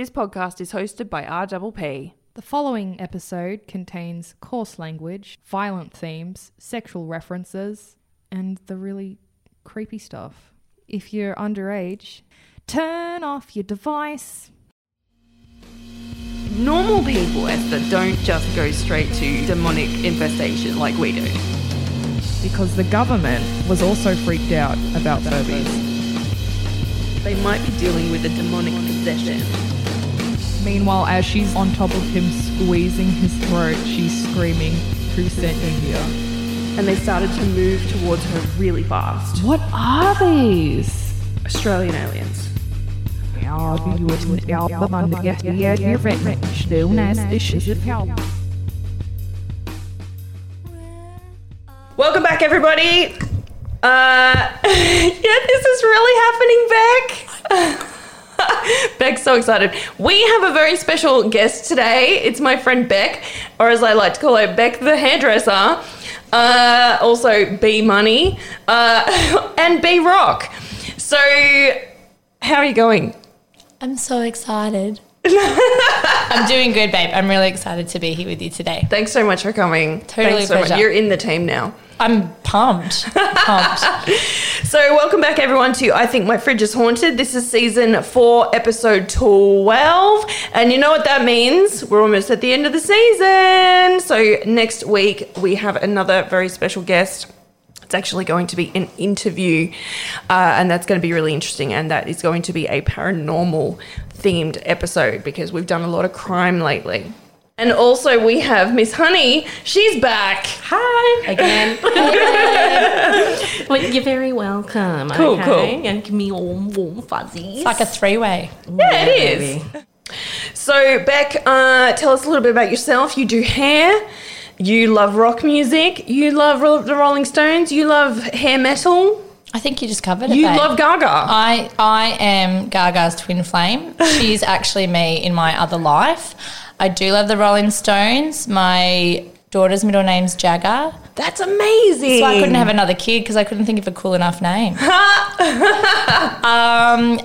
This podcast is hosted by RPP. The following episode contains coarse language, violent themes, sexual references, and the really creepy stuff. If you're underage, turn off your device. Normal people, Esther, don't just go straight to demonic infestation like we do. Because the government was also freaked out about Furbies. They might be dealing with a demonic possession. Meanwhile, as she's on top of him squeezing his throat, she's screaming, Who sent you here? And they started to move towards her really fast. What are these? Australian aliens. Welcome back, everybody. Uh, yeah, this is really happening, Beck. Beck's so excited. We have a very special guest today. It's my friend Beck, or as I like to call her, Beck the hairdresser. Uh, also, B Money uh, and B Rock. So, how are you going? I'm so excited. I'm doing good, babe. I'm really excited to be here with you today. Thanks so much for coming. Totally Thanks so much. You're in the team now. I'm pumped. pumped. So, welcome back, everyone, to I Think My Fridge is Haunted. This is season four, episode 12. And you know what that means? We're almost at the end of the season. So, next week, we have another very special guest. It's actually going to be an interview, uh, and that's going to be really interesting. And that is going to be a paranormal themed episode because we've done a lot of crime lately. And also, we have Miss Honey. She's back. Hi. again. well, you're very welcome. Cool, okay? cool. And give me warm, warm fuzzies. It's like a three way. Yeah, it is. So, Beck, uh, tell us a little bit about yourself. You do hair. You love rock music. You love ro- the Rolling Stones. You love hair metal. I think you just covered it. You babe. love Gaga. I I am Gaga's twin flame. She's actually me in my other life. I do love the Rolling Stones. My daughter's middle name's Jagger, That's amazing. so I couldn't have another kid because I couldn't think of a cool enough name. um,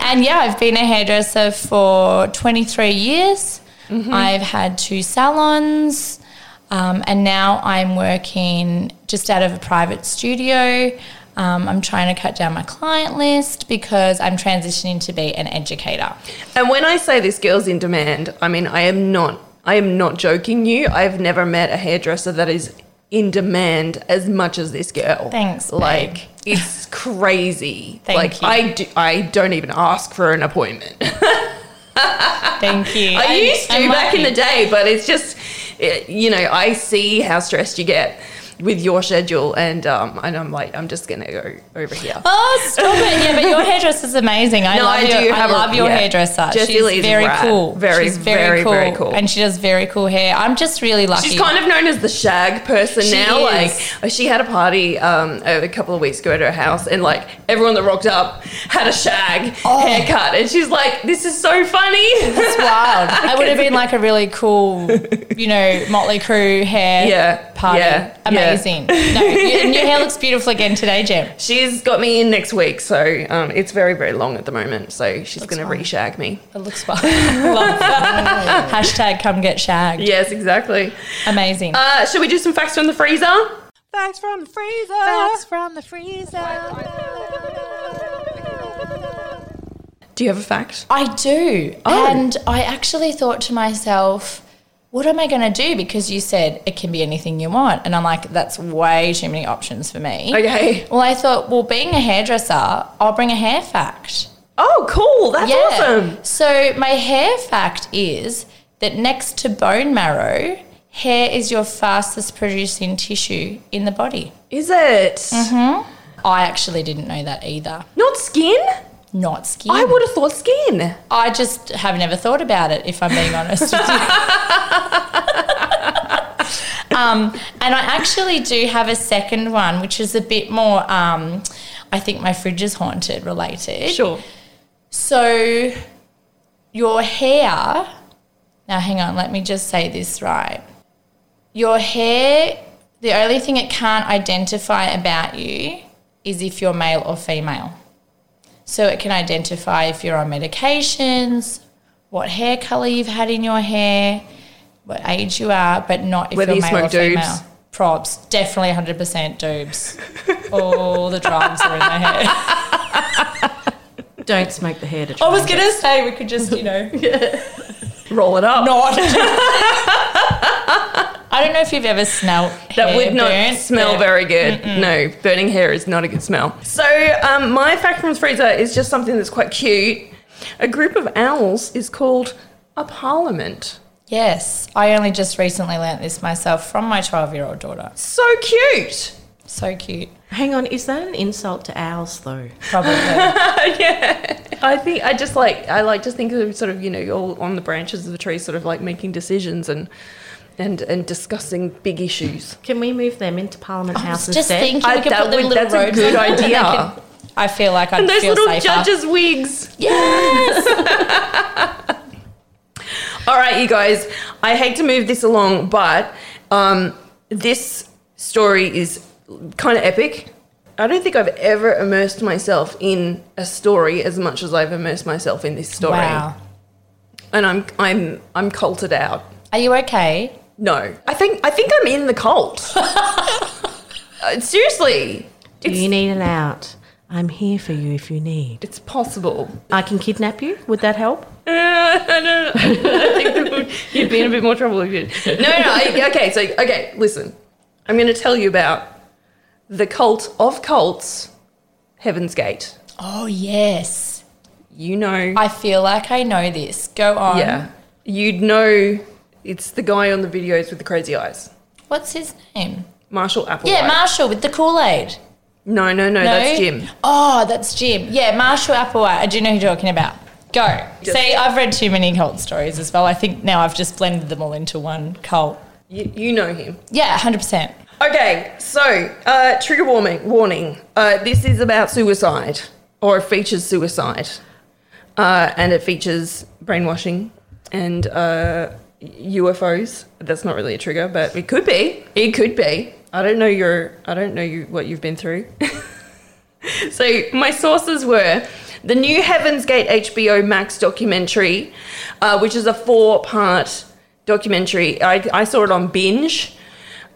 and yeah, I've been a hairdresser for 23 years. I've had two salons, um, and now I'm working just out of a private studio. Um, I'm trying to cut down my client list because I'm transitioning to be an educator. And when I say this girl's in demand, I mean I am not. I am not joking. You. I've never met a hairdresser that is in demand as much as this girl. Thanks, babe. Like it's crazy. Thank like you. I do. I don't even ask for an appointment. Thank you. I used to I'm back in the day, but it's just, it, you know, I see how stressed you get with your schedule, and um, and I'm like, I'm just gonna go over here. Oh, stop it! Yeah, but your hairdresser hairdresser's amazing. I No, love I your, do I have a- your yeah. hairdresser. Jessie She's Lee's very rad. cool. Very, She's very, very cool. and she does very cool hair. I'm just really lucky. She's kind of known as the shag person She now. is. Like she had a party um, a couple of weeks ago at her house, and like everyone that rocked up had a shag Oh. haircut, and she's like, "This is so funny." It's wild. I would have been like a really cool, you know, Motley Crue hair Yeah, party. yeah, yeah. Amazing. No, and your hair looks beautiful again today, Jem. She's got me in next week, so um, it's very, very long at the moment. So she's gonna reshag me. It looks wild. Love that. Hashtag come get shagged. Yes, exactly. Amazing. Uh, should we do some facts from the freezer? Facts from the freezer. Facts from the freezer. Do you have a fact? I do. Oh. And I actually thought to myself, what am I going to do? Because you said it can be anything you want. And I'm like, that's way too many options for me. Okay. Well, I thought, well, being a hairdresser, I'll bring a hair fact. Oh, cool. That's awesome. So my hair fact is that next to bone marrow, hair is your fastest producing tissue in the body. Is it? Mm-hmm. I actually didn't know that either. Not skin? Not skin. I would have thought skin. I just have never thought about it, if I'm being honest with you. um, and I actually do have a second one, which is a bit more, um, I think my fridge is haunted related. Sure. So, your hair, now hang on, let me just say this right. Your hair, the only thing it can't identify about you is if you're male or female. So it can identify if you're on medications, what hair color you've had in your hair, what age you are, but not if Whether you're you male or smoke doobs. female. Props, definitely 100% doobs. All the drugs are in the hair. Don't smoke the hair to I was gonna say we could just, you know, Roll it up. not. I don't know if you've ever smelled That hair would not burnt, smell very good. No, burning hair is not a good smell. So, um, my fact from the freezer is just something that's quite cute. A group of owls is called a parliament. Yes, I only just recently learnt this myself from my 12 year old daughter. So cute. So cute. Hang on, is that an insult to owls though? Probably. yeah. I think I just like I like just think of sort of you know you're all on the branches of the tree, sort of like making decisions and and and discussing big issues. Can we move them into Parliament I House was just instead? thinking I- we could that put them would- little that's a robes good idea. They could- I feel like I'd And those feel little safer. judges' wigs. Yes. All right, you guys. I hate to move this along, but um, this story is kind of epic. I don't think I've ever immersed myself in a story as much as I've immersed myself in this story, Wow. and I'm I'm I'm culted out. Are you okay? No, I think I think I'm in the cult. Uh, seriously, Do it's, you need an out? I'm here for you if you need. it's possible. I can kidnap you. Would that help? Uh, I don't I think that would- you'd be in a bit more trouble if you did. No, no. I, okay, so okay, listen. I'm going to tell you about the cult of cults, Heaven's Gate. Oh, yes. You know, I feel like I know this. Go on. yeah, you'd know. It's the guy on the videos with the crazy eyes, What's his name? Marshall Applewhite. Yeah, Marshall with the Kool Aid. no, no, no, that's Jim. Oh, that's Jim. Yeah, Marshall Applewhite. I do know who you're talking about. Go. Just- See, I've read too many cult stories as well. I think now I've just blended them all into one cult. You, you know him. Yeah, 100%. Okay, so uh, trigger warning. Warning. Uh, this is about suicide, or it features suicide, uh, and it features brainwashing and uh, UFOs. That's not really a trigger, but it could be. It could be. I don't know your. I don't know you what you've been through. so my sources were the new Heaven's Gate HBO Max documentary, uh, which is a four-part documentary. I, I saw it on binge.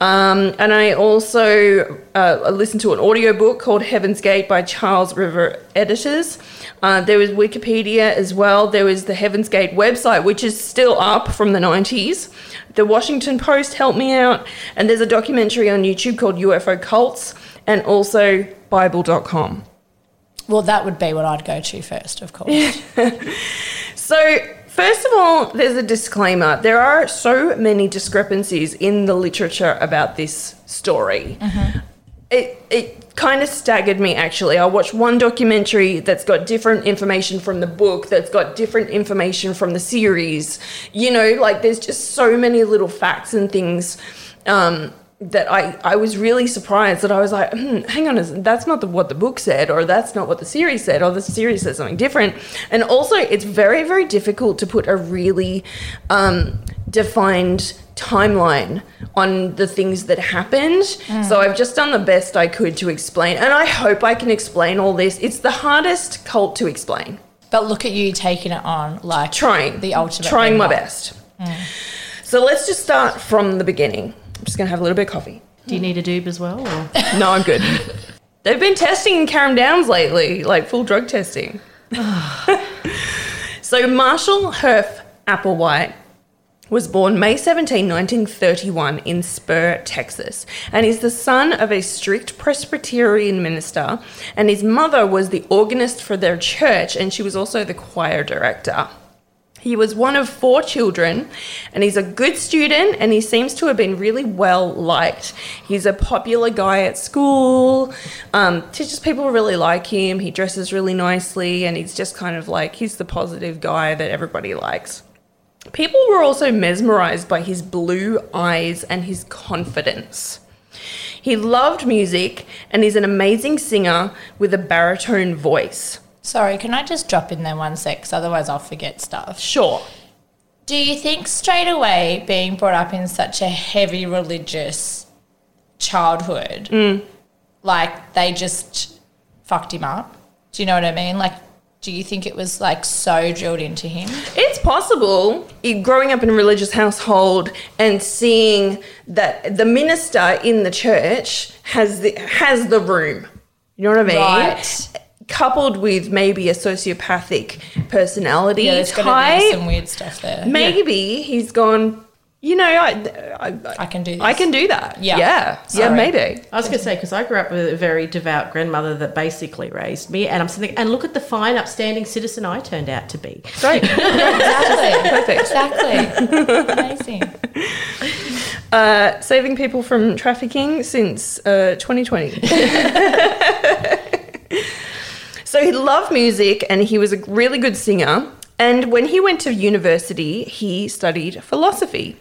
Um, and I also uh, listened to an audiobook called Heaven's Gate by Charles River Editors. Uh, there was Wikipedia as well. There was the Heaven's Gate website, which is still up from the 90s. The Washington Post helped me out. And there's a documentary on YouTube called UFO Cults and also Bible.com. Well, that would be what I'd go to first, of course. So, first of all, there's a disclaimer. There are so many discrepancies in the literature about this story. It, it kind of staggered me actually. I watched one documentary that's got different information from the book, that's got different information from the series. You know, like there's just so many little facts and things. Um, that I, I was really surprised that I was like, hmm, hang on, that's not the, what the book said, or that's not what the series said, or the series said something different. And also, it's very, very difficult to put a really um, defined timeline on the things that happened. So I've just done the best I could to explain, and I hope I can explain all this. It's the hardest cult to explain. but look at you taking it on like Trying, the ultimate. trying my best. So let's just start from the beginning. I'm just gonna have a little bit of coffee. Do you need a doob as well? Or? No, I'm good. They've been testing in Carrum Downs lately, like full drug testing. so Marshall Herf Applewhite was born May 17, 1931 in Spur, Texas, and is the son of a strict Presbyterian minister, and his mother was the organist for their church, and she was also the choir director. He was one of four children, and he's a good student, and he seems to have been really well liked. He's a popular guy at school. Um, people really like him. He dresses really nicely, and he's just kind of like he's the positive guy that everybody likes. People were also mesmerized by his blue eyes and his confidence. He loved music, and he's an amazing singer with a baritone voice. Sorry, can I just drop in there one sec? 'cause otherwise, I'll forget stuff. Sure. Do you think straight away being brought up in such a heavy religious childhood, Mm. like they just fucked him up? Do you know what I mean? Like Do you think it was like so drilled into him? It's possible growing up in a religious household and seeing that the minister in the church has the has the room. You know what I mean? Right. Coupled with maybe a sociopathic personality Yeah, there's got to type, be some weird stuff there. maybe he's gone. You know, I, I, I can do this. I can do that. Yeah. yeah, yeah, maybe. I was going to say because I grew up with a very devout grandmother that basically raised me, and I'm sitting and look at the fine, upstanding citizen I turned out to be. Great, Exactly. perfect. Exactly. Amazing. Uh, saving people from trafficking since uh, 2020. so he loved music and he was a really good singer. And when he went to university, he studied philosophy.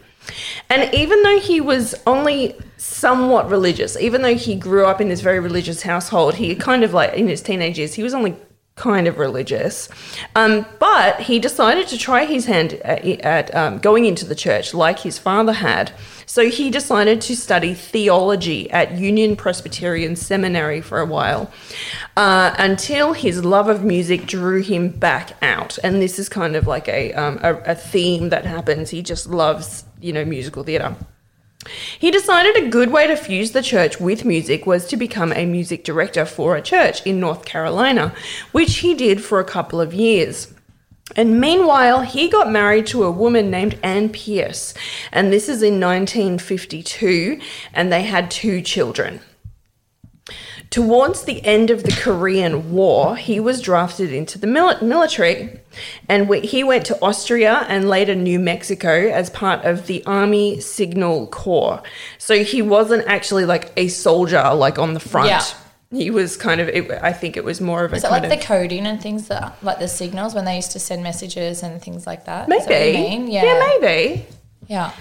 And even though he was only somewhat religious, even though he grew up in this very religious household, he kind of like in his teenage years, he was only kind of religious. Um, but he decided to try his hand at, at um, going into the church like his father had. So he decided to study theology at Union Presbyterian Seminary for a while uh, until his love of music drew him back out. And this is kind of like a, um, a, a theme that happens. He just loves, you know, musical theatre. He decided a good way to fuse the church with music was to become a music director for a church in North Carolina, which he did for a couple of years. And meanwhile, he got married to a woman named Anne Pierce, and this is in 1952, and they had two children. Towards the end of the Korean War, he was drafted into the mili- military and we, he went to Austria and later New Mexico as part of the Army Signal Corps. So he wasn't actually like a soldier, like on the front. Yeah. He was kind of, it, I think it was more of a Is it like of. the coding and things that, like the signals when they used to send messages and things like that? maybe. that what you mean? Yeah. yeah, maybe. Yeah.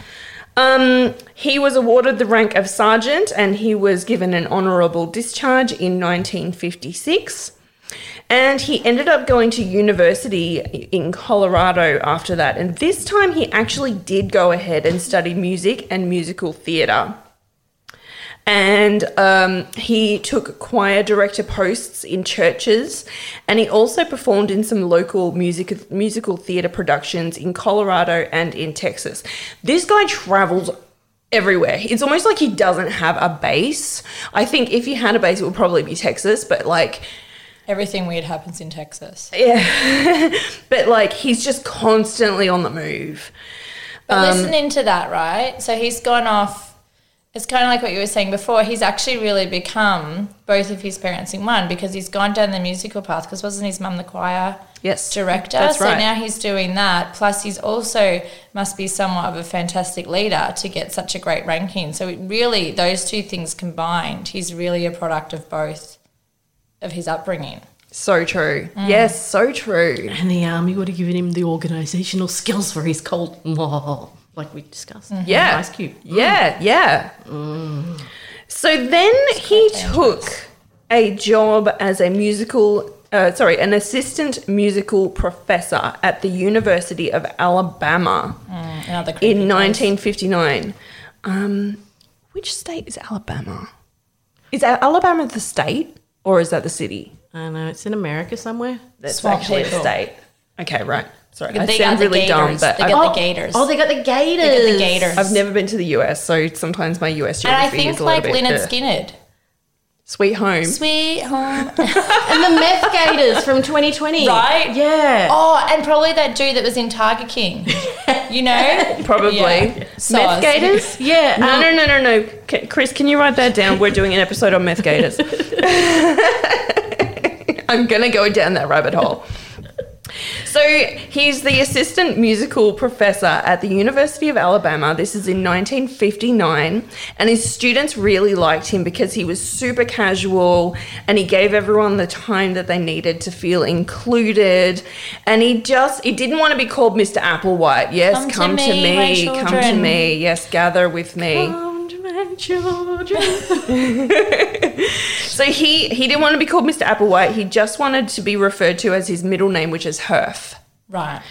Um, he was awarded the rank of sergeant and he was given an honourable discharge in 1956. And he ended up going to university in Colorado after that. And this time he actually did go ahead and study music and musical theatre. And um, he took choir director posts in churches, and he also performed in some local music musical theatre productions in Colorado and in Texas. This guy travels everywhere. It's almost like he doesn't have a base. I think if he had a base, it would probably be Texas, but like Everything weird happens in Texas. yeah, but like he's just constantly on the move. But Um, listening to that, right? So he's gone off. It's kind of like what you were saying before. He's actually really become both of his parents in one because he's gone down the musical path. Because wasn't his mum the choir Yes, director? That's so right. now he's doing that. Plus, he's also must be somewhat of a fantastic leader to get such a great ranking. So it really, those two things combined, he's really a product of both of his upbringing. So true. Mm. Yes, so true. And the army would have given him the organisational skills for his cold, like we discussed. Yeah. Ice Cube. Yeah, yeah. So then he took a job as a musical, uh, sorry, an assistant musical professor at the University of Alabama Another creepy in 1959. Um, which state is Alabama? Is Al- Alabama the state or is that the city? I don't know. It's in America somewhere. That's Swamp actually people. a state. Okay, right. Sorry, They I got sound the really dumb, gators. but They I- got the gators. Oh, they got the gators. They got the gators. I've never been to the US, so sometimes my US and I geography think is a like little bit Lynyrd uh, Skynyrd. Sweet home. Sweet home. and the meth gators from 2020. Right? Yeah. Oh, and probably that dude that was in Tiger King. You know? Probably. Yeah. Meth Sauce. gators? Yeah. No, no, no, no, no. Ca- Chris, can you write that down? We're doing an episode on meth gators. I'm going to go down that rabbit hole. So he's the assistant musical professor at the University of Alabama. This is in 1959. And his students really liked him because he was super casual and he gave everyone the time that they needed to feel included. And he just, he didn't want to be called Mr. Applewhite. Yes, Come come, to to, me, my me, come to me. Yes, gather with me. Come to. So he he didn't want to be called Mr. Applewhite. He just wanted to be referred to as his middle name, which is Herf. Right.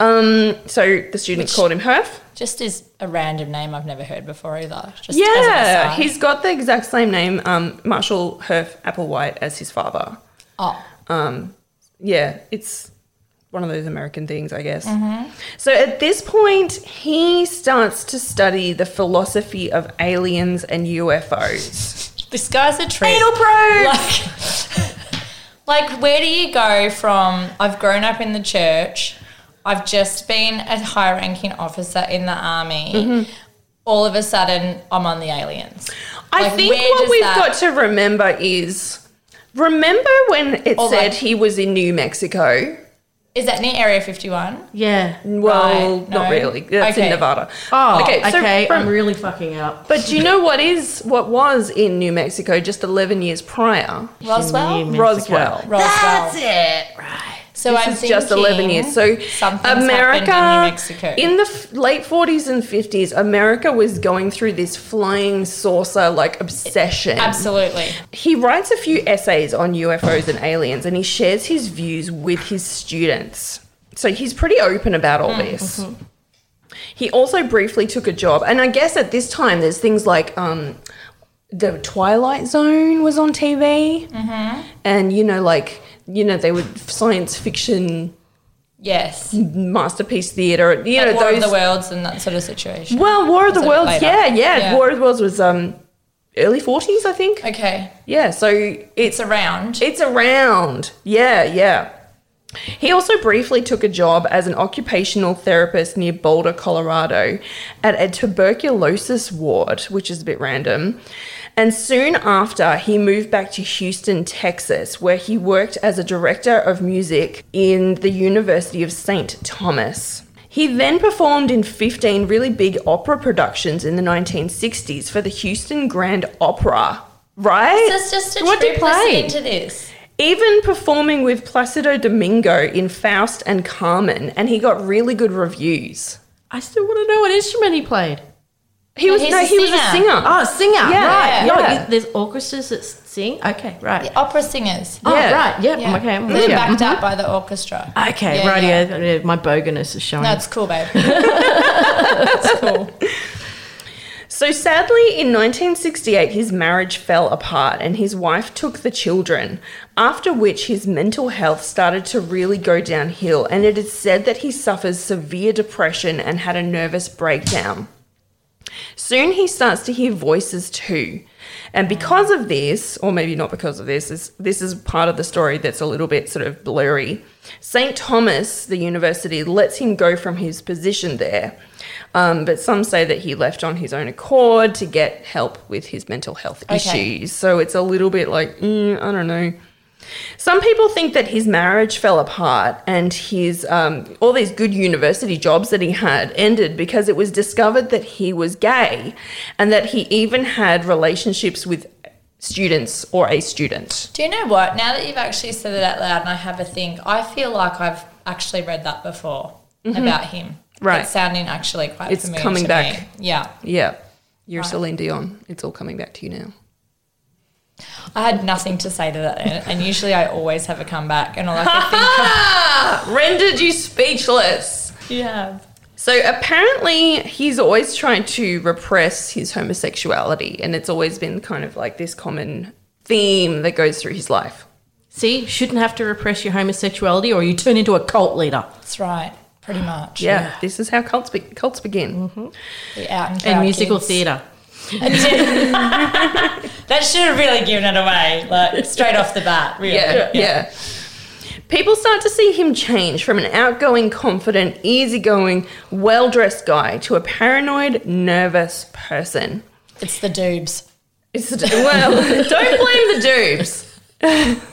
Um, so the students called him Herf. Just is a random name I've never heard before either. Just Yeah, he's got the exact same name, um, Marshall Herf Applewhite, as his father. Oh, Um, yeah, it's one of those American things, I guess. So at this point, he starts to study the philosophy of aliens and UFOs. This guy's a trip. Anal probe! Like, like, where do you go from? I've grown up in the church. I've just been a high ranking officer in the army. Mm-hmm. All of a sudden, I'm on the aliens. I Like, think what we've that- got to remember is remember when it Or said like- he was in New Mexico? Is that near Area 51? Yeah. Well, Right, not no. really. That's in Nevada. Oh, Okay, okay. so from- I'm really fucking up. But do you know what is what was in New Mexico just 11 years prior? Roswell? New Mexico. Roswell. Roswell. it. Right. So This I'm is just 11 years. So America in New Mexico. in the f- late 40s and 50s, America was going through this flying saucer like obsession. Absolutely. He writes a few essays on UFOs and aliens and he shares his views with his students. So he's pretty open about all mm, this. Mm-hmm. He also briefly took a job, and I guess at this time there's things like um, the Twilight Zone was on TV, mm-hmm. and you know, like you know, they would science fiction Yes. masterpiece theater. You know, War those. of the Worlds and that sort of situation. well, War of the Worlds, yeah, yeah, Yeah. War of the Worlds was um, early 40s, I think. Okay. Yeah, so it's It's around. It's around. Yeah, yeah. He also briefly took a job as an occupational therapist near Boulder, Colorado, at a tuberculosis ward, which is a bit random. And soon after, he moved back to Houston, Texas, where he worked as a director of music in the University of St. Thomas. He then performed in 15 really big opera productions in the 1960s for the Houston Grand Opera. Right? This is just a What did trip he play? listening to this. even performing with Placido Domingo in Faust and Carmen, and he got really good reviews. I still want to know what instrument he played. He was he's no, a he was a singer. singer. Oh, singer. Yeah, right. yeah. No, Yeah. there's orchestras that sing. Okay, right. The Opera singers. Oh, Yeah. right. Yep. Yeah. Okay. I'm They're you. backed mm-hmm. up by the orchestra. Okay, Yeah, right. yeah. Yeah. yeah, My boganess is showing. No, cool, babe. That's cool. So sadly, in 1968, his marriage fell apart and his wife took the children, after which his mental health started to really go downhill, and it is said that he suffers severe depression and had a nervous breakdown. Soon he starts to hear voices too. And because of this, or maybe not because of this, is this is part of the story that's a little bit sort of blurry. St. Thomas, the university, lets him go from his position there. Um, but some say that he left on his own accord to get help with his mental health Okay. issues. So it's a little bit like, mm, I don't know. Some people think that his marriage fell apart and his um, all these good university jobs that he had ended because it was discovered that he was gay, and that he even had relationships with students or a student. Do you know what? Now that you've actually said it out loud and I have a think, I feel like I've actually read that before about him. Mm-hmm. Right. It's sounding actually quite It's familiar coming to back. me. Yeah. Yeah, you're Celine Dion. It's all coming back to you now. I had nothing to say to that, and and usually I always have a comeback, and all I could think Ah, rendered you speechless. of you have. So apparently, he's always trying to repress his homosexuality, and it's always been kind of like this common theme that goes through his life. See, shouldn't have to repress your homosexuality, or you turn into a cult leader. That's right, pretty much. Yeah, this is how cults be- cults begin. The out and, And musical theatre. That should have really given it away, like straight off the bat. Really. Yeah, yeah. People start to see him change from an outgoing, confident, easygoing, well dressed guy to a paranoid, nervous person. It's the doobs. It's the, well, don't blame the dupes.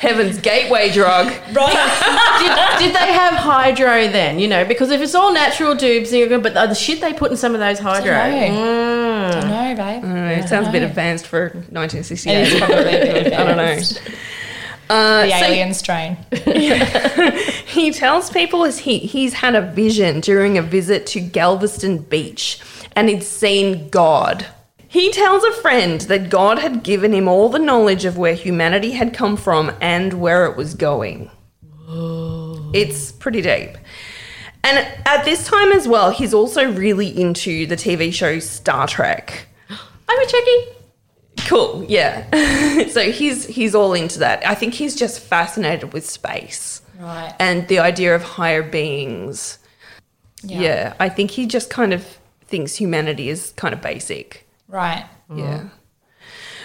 Heaven's gateway drug. Right. Did they have hydro then? You know, because if it's all natural tubes, you're good, but the shit they put in some of those hydro. I Dunno. Mm. no, babe. Uh, it sounds a bit advanced for 1968. It is probably a bit I don't know. Uh, The so alien strain. he tells people as he, he's had a vision during a visit to Galveston Beach and he'd seen God. He tells a friend that God had given him all the knowledge of where humanity had come from and where it was going. It's pretty deep. And at this time as well, he's also really into the TV show Star Trek. I'm a Trekkie. Cool. Yeah. so he's he's all into that. I think he's just fascinated with space Right. and the idea of higher beings. Yeah. I think he just kind of thinks humanity is kind of basic. Right. Yeah. Mm-hmm.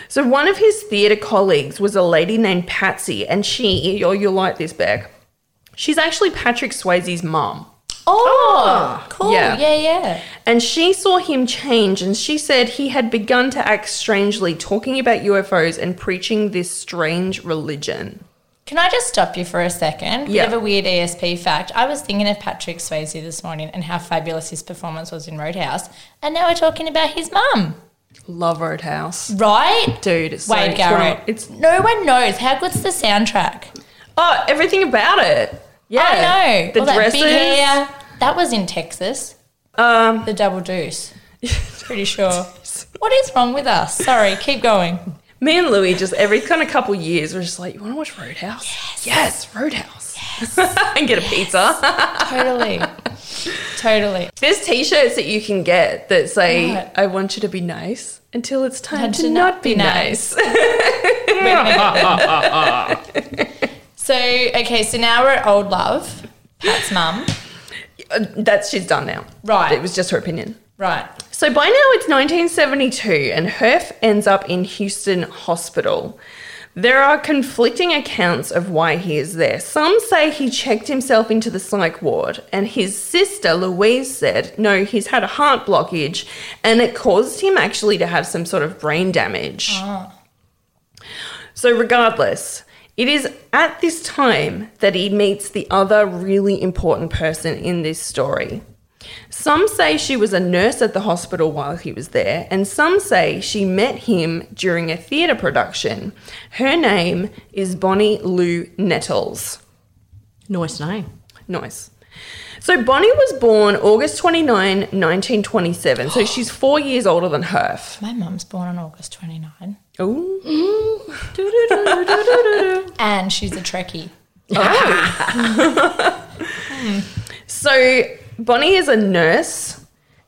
So one of his theatre colleagues was a lady named Patsy, and she, or you'll like this, Beck. She's actually Patrick Swayze's mum. Oh, ah, cool. Yeah. Yeah. yeah, And she saw him change, and she said he had begun to act strangely, talking about UFOs and preaching this strange religion. Can I just stop you for a second? Yeah. Bit of a weird ESP fact. I was thinking of Patrick Swayze this morning and how fabulous his performance was in Roadhouse, and now we're talking about his mum. Love Roadhouse. Right? Dude, it's so Wade it's one of- It's no one knows. How good's the soundtrack? oh, everything about it. Yeah, I know. The All that dresses. big hair. That was in Texas. Um, The double deuce. Pretty sure. What is wrong with us? Sorry, keep going. me and Louie just every kind of couple years we're just like, you want to watch Roadhouse? Yes, yes Roadhouse. Yes. and get a pizza. Totally. totally. There's t-shirts that you can get that say, Right. "I want you to be nice until it's time Time to, to not, not be be nice." So, okay, so now we're at Old Love, Pat's mum. Uh, That's she's done now. Right. It was just her opinion. Right. So by now it's 1972 and Herf ends up in Houston Hospital. There are conflicting accounts of why he is there. Some say he checked himself into the psych ward, and his sister Louise said, no, he's had a heart blockage, and it caused him actually to have some sort of brain damage. Oh. So, regardless, it is at this time that he meets the other really important person in this story. Some say she was a nurse at the hospital while he was there, and some say she met him during a theatre production. Her name is Bonnie Lu Nettles. Nice name. Nice. So Bonnie was born August 29, 1927, so she's four years older than Herf. My mum's born on August 29. Ooh. And she's a Trekkie. Oh. So Bonnie is a nurse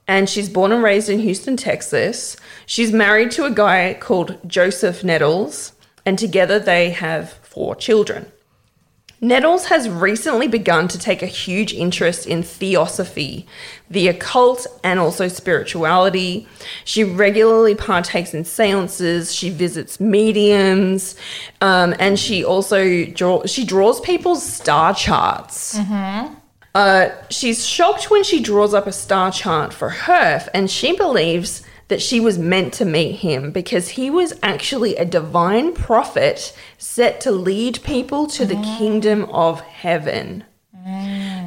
and she's born and raised in Houston, Texas. She's married to a guy called Joseph Nettles, and together they have four children. Nettles has recently begun to take a huge interest in theosophy, the occult, and also spirituality. She regularly partakes in seances. She visits mediums, um, and she also draw, she draws people's star charts. Uh, she's shocked when she draws up a star chart for Herf, and she believes that she was meant to meet him because he was actually a divine prophet set to lead people to the kingdom of heaven.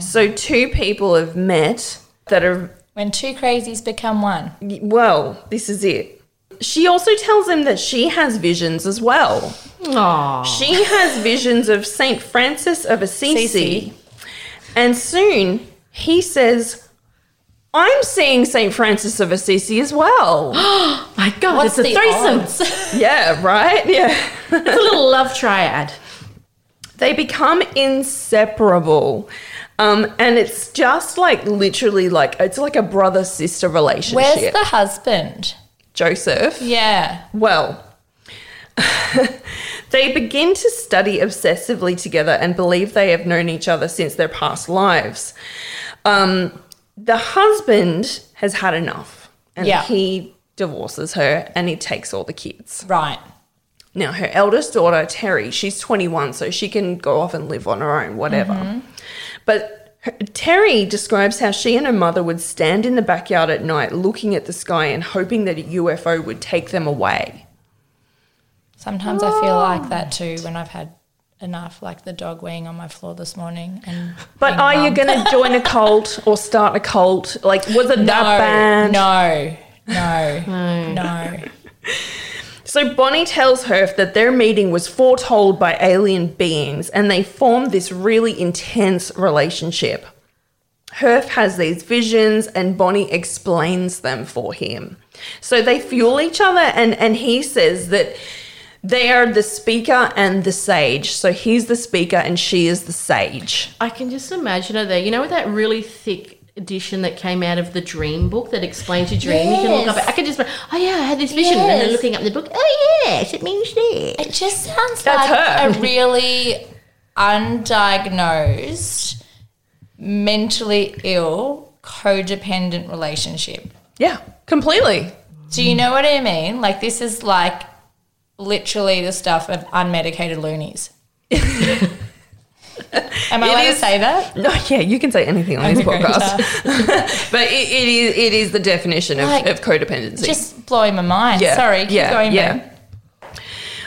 So, two people have met that are, When two crazies become one. well, this is it. She also tells him that she has visions as well. Aww. She has visions of Saint Francis of Assisi. Assisi. And soon he says, I'm seeing Saint Francis of Assisi as well. Oh my God, What's it's a threesome. yeah, right? Yeah. It's a little love triad. They become inseparable. Um, and it's just like literally like it's like a brother sister relationship. Where's the husband? Joseph? Yeah. Well, they begin to study obsessively together and believe they have known each other since their past lives. Um, the husband has had enough and Yeah. he divorces her and he takes all the kids. Right. Now, her eldest daughter, Terry, she's 21, so she can go off and live on her own, whatever. But her, Terry describes how she and her mother would stand in the backyard at night looking at the sky and hoping that a UFO would take them away. Sometimes I feel like that oh. too when I've had enough, like the dog weeing on my floor this morning. And But being are you going to join a cult or start a cult? Like, was it that bad? No, no, no. So Bonnie tells Herf that their meeting was foretold by alien beings and they formed this really intense relationship. Herf has these visions and Bonnie explains them for him. So they fuel each other and, and he says that they are the speaker and the sage. So he's the speaker and she is the sage. I can just imagine her there. You know, with that really thick edition that came out of the Dream book that explains your dream. You can look up. I can just, oh yeah, I had this vision, and then Yes. looking up the book. Oh yes, it means this. It just sounds That's like her. a really undiagnosed, mentally ill, codependent relationship. Yeah, completely. Do you know what I mean? Like this is like literally the stuff of unmedicated loonies. Am I It allowed to say that? No, yeah, you can say anything on this podcast, but it, it is it is the definition of, Like, of codependency. Just blowing my mind. Yeah, Sorry, keep yeah, going. yeah.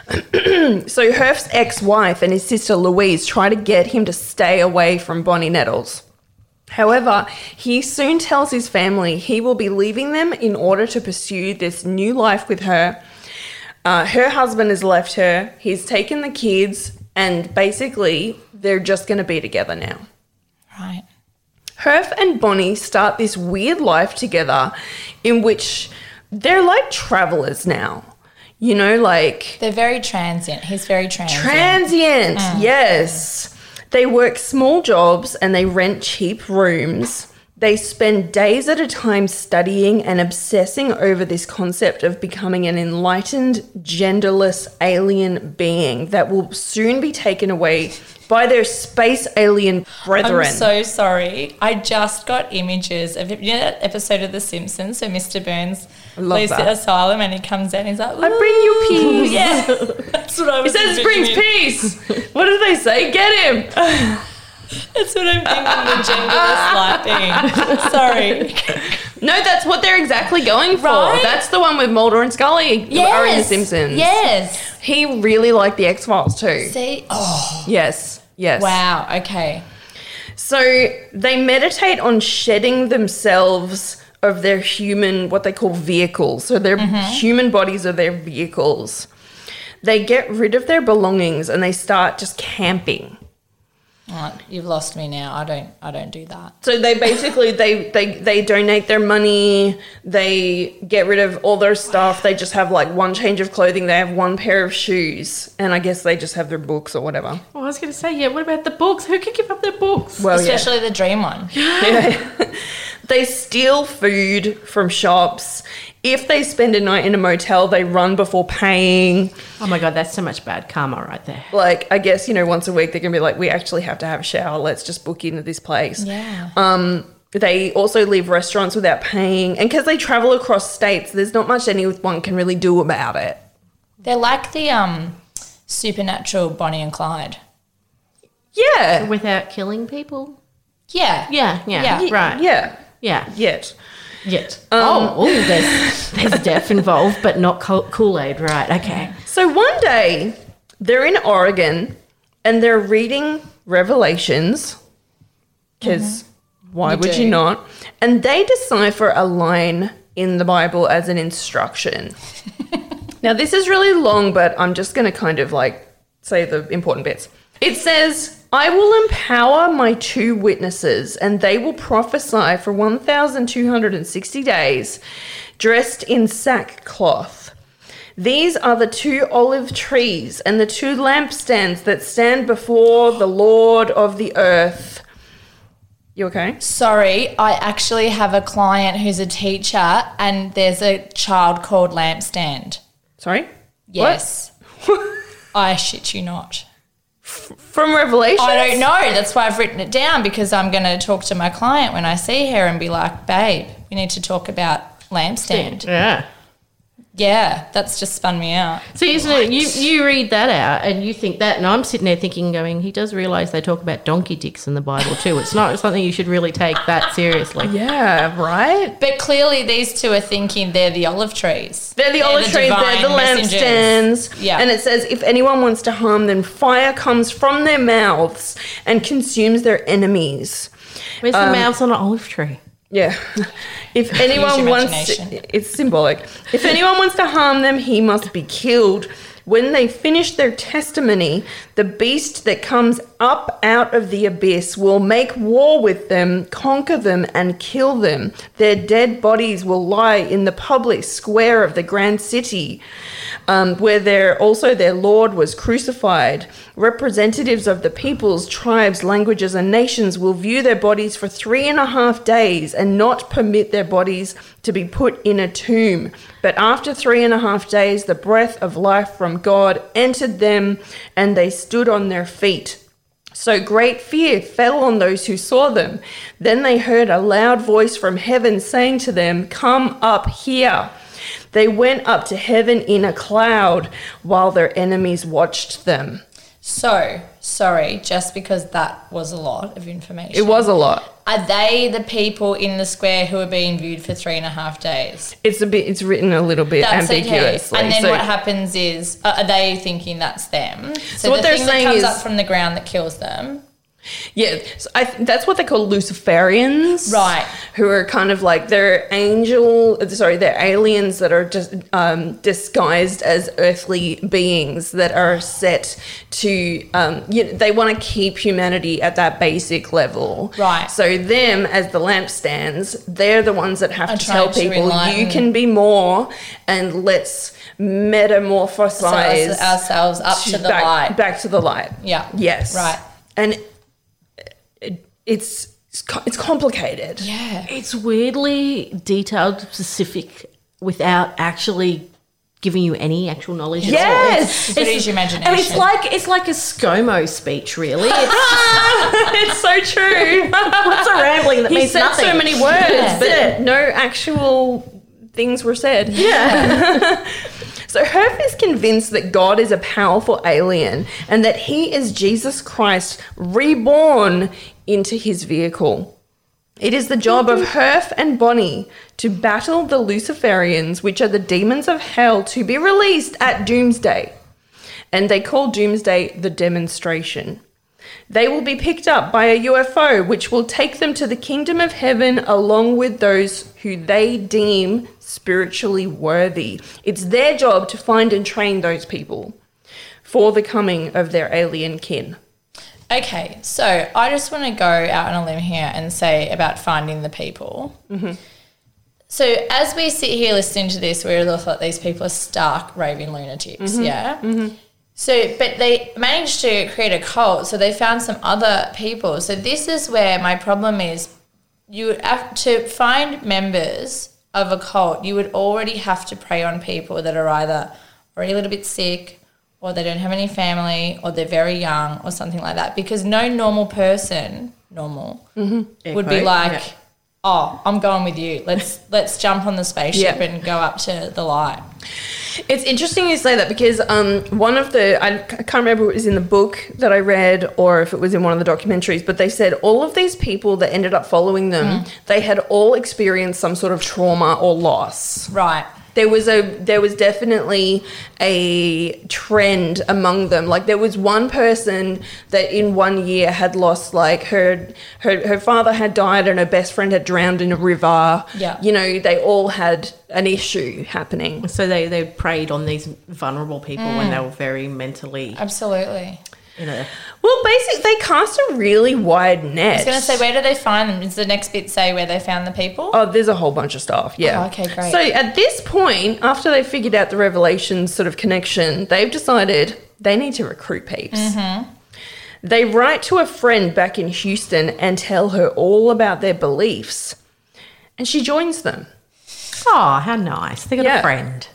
So Herf's ex-wife and his sister Louise try to get him to stay away from Bonnie Nettles. However, he soon tells his family he will be leaving them in order to pursue this new life with her. Uh, her husband has left her. He's taken the kids, and basically, they're just going to be together now. Right. Herf and Bonnie start this weird life together in which they're like travelers now. You know, like They're very transient. He's very transient. Transient, yes. They work small jobs and they rent cheap rooms. They spend days at a time studying and obsessing over this concept of becoming an enlightened, genderless alien being that will soon be taken away by their space alien brethren. I'm so sorry. I just got images of you know that episode of The Simpsons. So Mr. Burns leaves that. the asylum and he comes in. And he's like, I bring you peace. Yeah, that's what I was He says it brings peace. What do they say? Get him. That's what I'm thinking. The genderless light being. Sorry. No, that's what they're exactly going for. Right? That's the one with Mulder and Scully Yes. are in The Simpsons. Yes. He really liked the X Files too. See. Oh. Yes. Yes. Wow. Okay. So they meditate on shedding themselves of their human, what they call vehicles. So their mm-hmm. human bodies are their vehicles. They get rid of their belongings and they start just camping. Oh, you've lost me now. I don't. I don't do that. So they basically they they they donate their money. They get rid of all their stuff. They just have like one change of clothing. They have one pair of shoes, and I guess they just have their books or whatever. Oh, I was going to say, yeah. What about the books? Who could give up their books? Well, yeah. Especially the dream one. yeah. They steal food from shops. If they spend a night in a motel, they run before paying. Oh my god, that's so much bad karma right there. Like, I guess, you know, once a week they're going to be like, we actually have to have a shower. Let's just book into this place. Yeah. Um, they also leave restaurants without paying. And because they travel across states, there's not much anyone can really do about it. They're like the um supernatural Bonnie and Clyde. Yeah. Without killing people. Yeah. Yeah, yeah, Yeah. right. Yeah. yeah. Yet. Yet. Um, oh, oh, there's there's death involved, but not Kool Aid, right? Okay. So one day they're in Oregon and they're reading Revelations because mm-hmm. why You would do. you not? And they decipher a line in the Bible as an instruction. now, this is really long, but I'm just going to kind of like say the important bits. It says, I will empower my two witnesses, and they will prophesy for 1,260 days, dressed in sackcloth. These are the two olive trees and the two lampstands that stand before the Lord of the earth. You okay? Sorry, I actually have a client who's a teacher and there's a child called Lampstand. Sorry? Yes. I shit you not. From Revelation? I don't know. That's why I've written it down because I'm going to talk to my client when I see her and be like, babe, we need to talk about Lampstand. Yeah. Yeah, that's just spun me out. So isn't it? You you read that out and you think that, and I'm sitting there thinking, going, he does realise they talk about donkey dicks in the Bible too. It's not something you should really take that seriously. Yeah, right? But clearly, these two are thinking they're the olive trees. They're the olive trees, they're the divine messengers. lampstands. Yeah. And it says, if anyone wants to harm them, fire comes from their mouths and consumes their enemies. Where's the um, mouths on an olive tree? Yeah. If anyone wants, it's symbolic. If anyone wants to harm them, he must be killed. When they finish their testimony, the beast that comes up out of the abyss, will make war with them, conquer them, and kill them. Their dead bodies will lie in the public square of the grand city, um, where their, also their Lord was crucified. Representatives of the peoples, tribes, languages, and nations will view their bodies for three and a half days and not permit their bodies to be put in a tomb. But after three and a half days, the breath of life from God entered them, and they stood on their feet. So great fear fell on those who saw them. Then they heard a loud voice from heaven saying to them, Come up here. They went up to heaven in a cloud while their enemies watched them. So, sorry, just because that was a lot of information. It was a lot. Are they the people in the square who are being viewed for three and a half days? It's a bit. It's written a little bit That's ambiguously. okay. And then so- what happens is, uh, are they thinking that's them? So, what the they're saying that comes is- up from the ground that kills them. Yeah, so I th- that's what they call Luciferians, Right. Who are kind of like they're angel, sorry, they're aliens that are just um, disguised as earthly beings that are set to, um, you know, they want to keep humanity at that basic level, Right. So them as the lampstands, they're the ones that have to tell to people you can be more, and let's metamorphosize So ourselves up to the back, light. back to the light. Yeah. Yes. Right. And it's it's complicated. Yeah. It's weirdly detailed, specific, without actually giving you any actual knowledge. at all. Yes. Just use your imagination. And it's like it's like a ScoMo speech, really. It's, it's so true. it's a rambling that he means said nothing. so many words, Yeah. but no actual things were said. Yeah. So Herff is convinced that God is a powerful alien and that he is Jesus Christ reborn into his vehicle. It is the job of Herff and Bonnie to battle the Luciferians, which are the demons of hell, to be released at Doomsday. And they call Doomsday the demonstration. They will be picked up by a UFO, which will take them to the kingdom of heaven along with those who they deem spiritually worthy. It's their job to find and train those people for the coming of their alien kin. Okay, so I just want to go out on a limb here and say about finding the people. Mm-hmm. So as we sit here listening to this, we all thought these people are stark raving lunatics, Mm-hmm. yeah. So, but they managed to create a cult. So they found some other people. So this is where my problem is. You have to find members of a cult. You would already have to prey on people that are either already a little bit sick, or they don't have any family, or they're very young, or something like that. Because no normal person, normal, mm-hmm. would be like, yeah. "Oh, I'm going with you. Let's let's jump on the spaceship Yeah. and go up to the light." It's interesting you say that because um, one of the, I can't remember if it was in the book that I read or if it was in one of the documentaries, but they said all of these people that ended up following them, they had all experienced some sort of trauma or loss. Right. There was a there was definitely a trend among them like there was one person that in one year had lost like her her, her father had died and her best friend had drowned in a river Yeah. you know they all had an issue happening So they, they preyed on these vulnerable people when mm. they were very mentally, Absolutely. You know. well basically they cast a really wide net I was going to say, where do they find them? Does the next bit say where they found the people? Oh, there's a whole bunch of stuff. Yeah. Oh, okay, great. So at this point, after they figured out the Revelations sort of connection, they've decided they need to recruit peeps. Mm-hmm. They write to a friend back in Houston and tell her all about their beliefs, and she joins them. Oh, how nice. They got Yeah. a friend.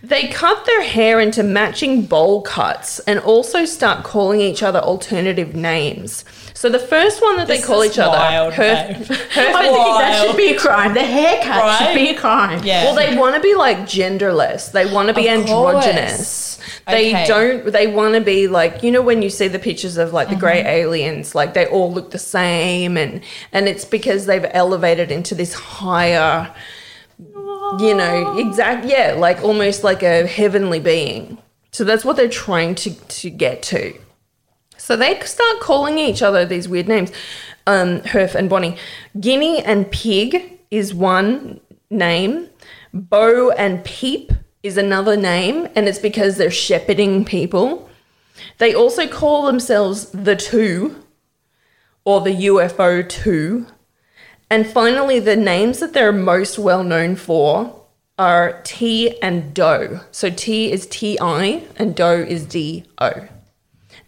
They cut their hair into matching bowl cuts and also start calling each other alternative names. So the first one that they call each other, wild, her, babe. I think that should be a crime. The haircut Right? should be a crime. Yeah. Well, they want to be like genderless. They want to be Of androgynous. They Okay. don't. They want to be like you know when you see the pictures of like the grey aliens, like they all look the same, and and it's because they've elevated into this higher, you know, exact yeah, like almost like a heavenly being. So that's what they're trying to to get to. So they start calling each other these weird names. Um, Herff and Bonnie. Guinea and Pig is one name. Bo and Peep is another name, and it's because they're shepherding people. They also call themselves the Two or the UFO Two. And finally, the names that they're most well known for are Ti and Do. So Ti is T I and Do is D O.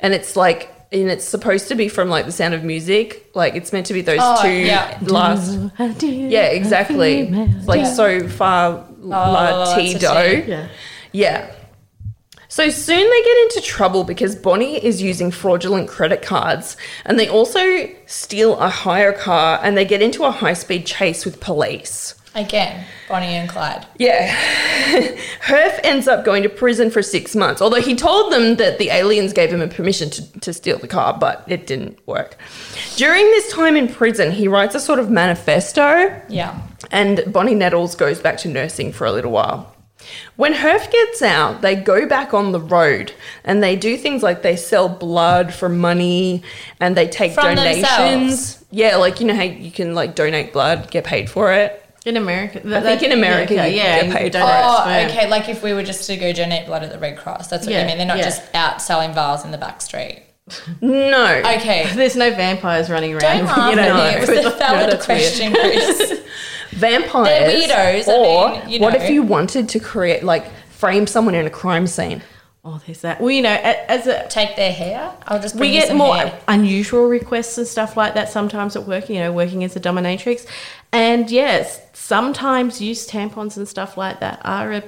And it's like, and it's supposed to be from like the sound of music. Like it's meant to be those Oh, two yeah. last. Yeah, exactly. It's like so far la Oh, T it's a Doe. Yeah. Yeah. So soon they get into trouble because Bonnie is using fraudulent credit cards and they also steal a hire car and they get into a high speed chase with police. Again, Bonnie and Clyde. Yeah. Herff ends up going to prison for six months, although he told them that the aliens gave him a permission to, to steal the car, but it didn't work. During this time in prison, he writes a sort of manifesto Yeah. and Bonnie Nettles goes back to nursing for a little while. When Herff gets out, they go back on the road and they do things like they sell blood for money and they take From donations. themselves? Yeah, like you know how you can like donate blood, get paid for it. In America, I think in America yeah, you yeah, get paid donate for. Oh, sperm. okay. Like if we were just to go donate blood at the Red Cross, that's what Yeah, you mean. They're not yeah. just out selling vials in the back street. No. Okay. There's no vampires running around. Don't laugh know, at me. It was no, the valid question, Chris. Vampires. They're weirdos, I Or mean, you what if you wanted to create like frame someone in a crime scene? Oh, there's that. Well, you know, as a Take their hair. I'll just we bring you get some more hair. unusual requests and stuff like that sometimes at work, you know, working as a dominatrix. And yes, sometimes used tampons and stuff like that are a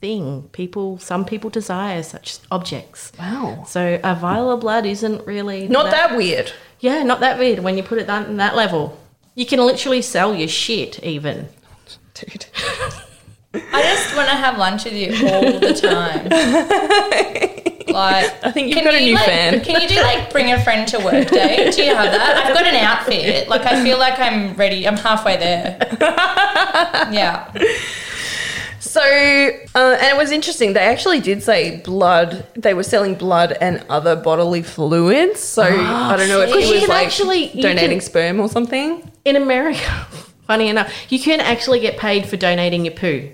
thing. People, some people desire such objects. Wow. So a vial of blood isn't really Not that weird. Yeah, not that weird when you put it that, in that level. You can literally sell your shit even. Dude. I just want to have lunch with you all the time. Like, I think you've can got a new like, fan. Can you do like bring a friend to work day? Do you have that? I've got an outfit. Like, I feel like I'm ready. I'm halfway there. Yeah. So, uh, and it was interesting. They actually did say blood. They were selling blood and other bodily fluids. So I don't know if Because he you was like actually- donating can- sperm or something. In America, funny enough, you can actually get paid for donating your poo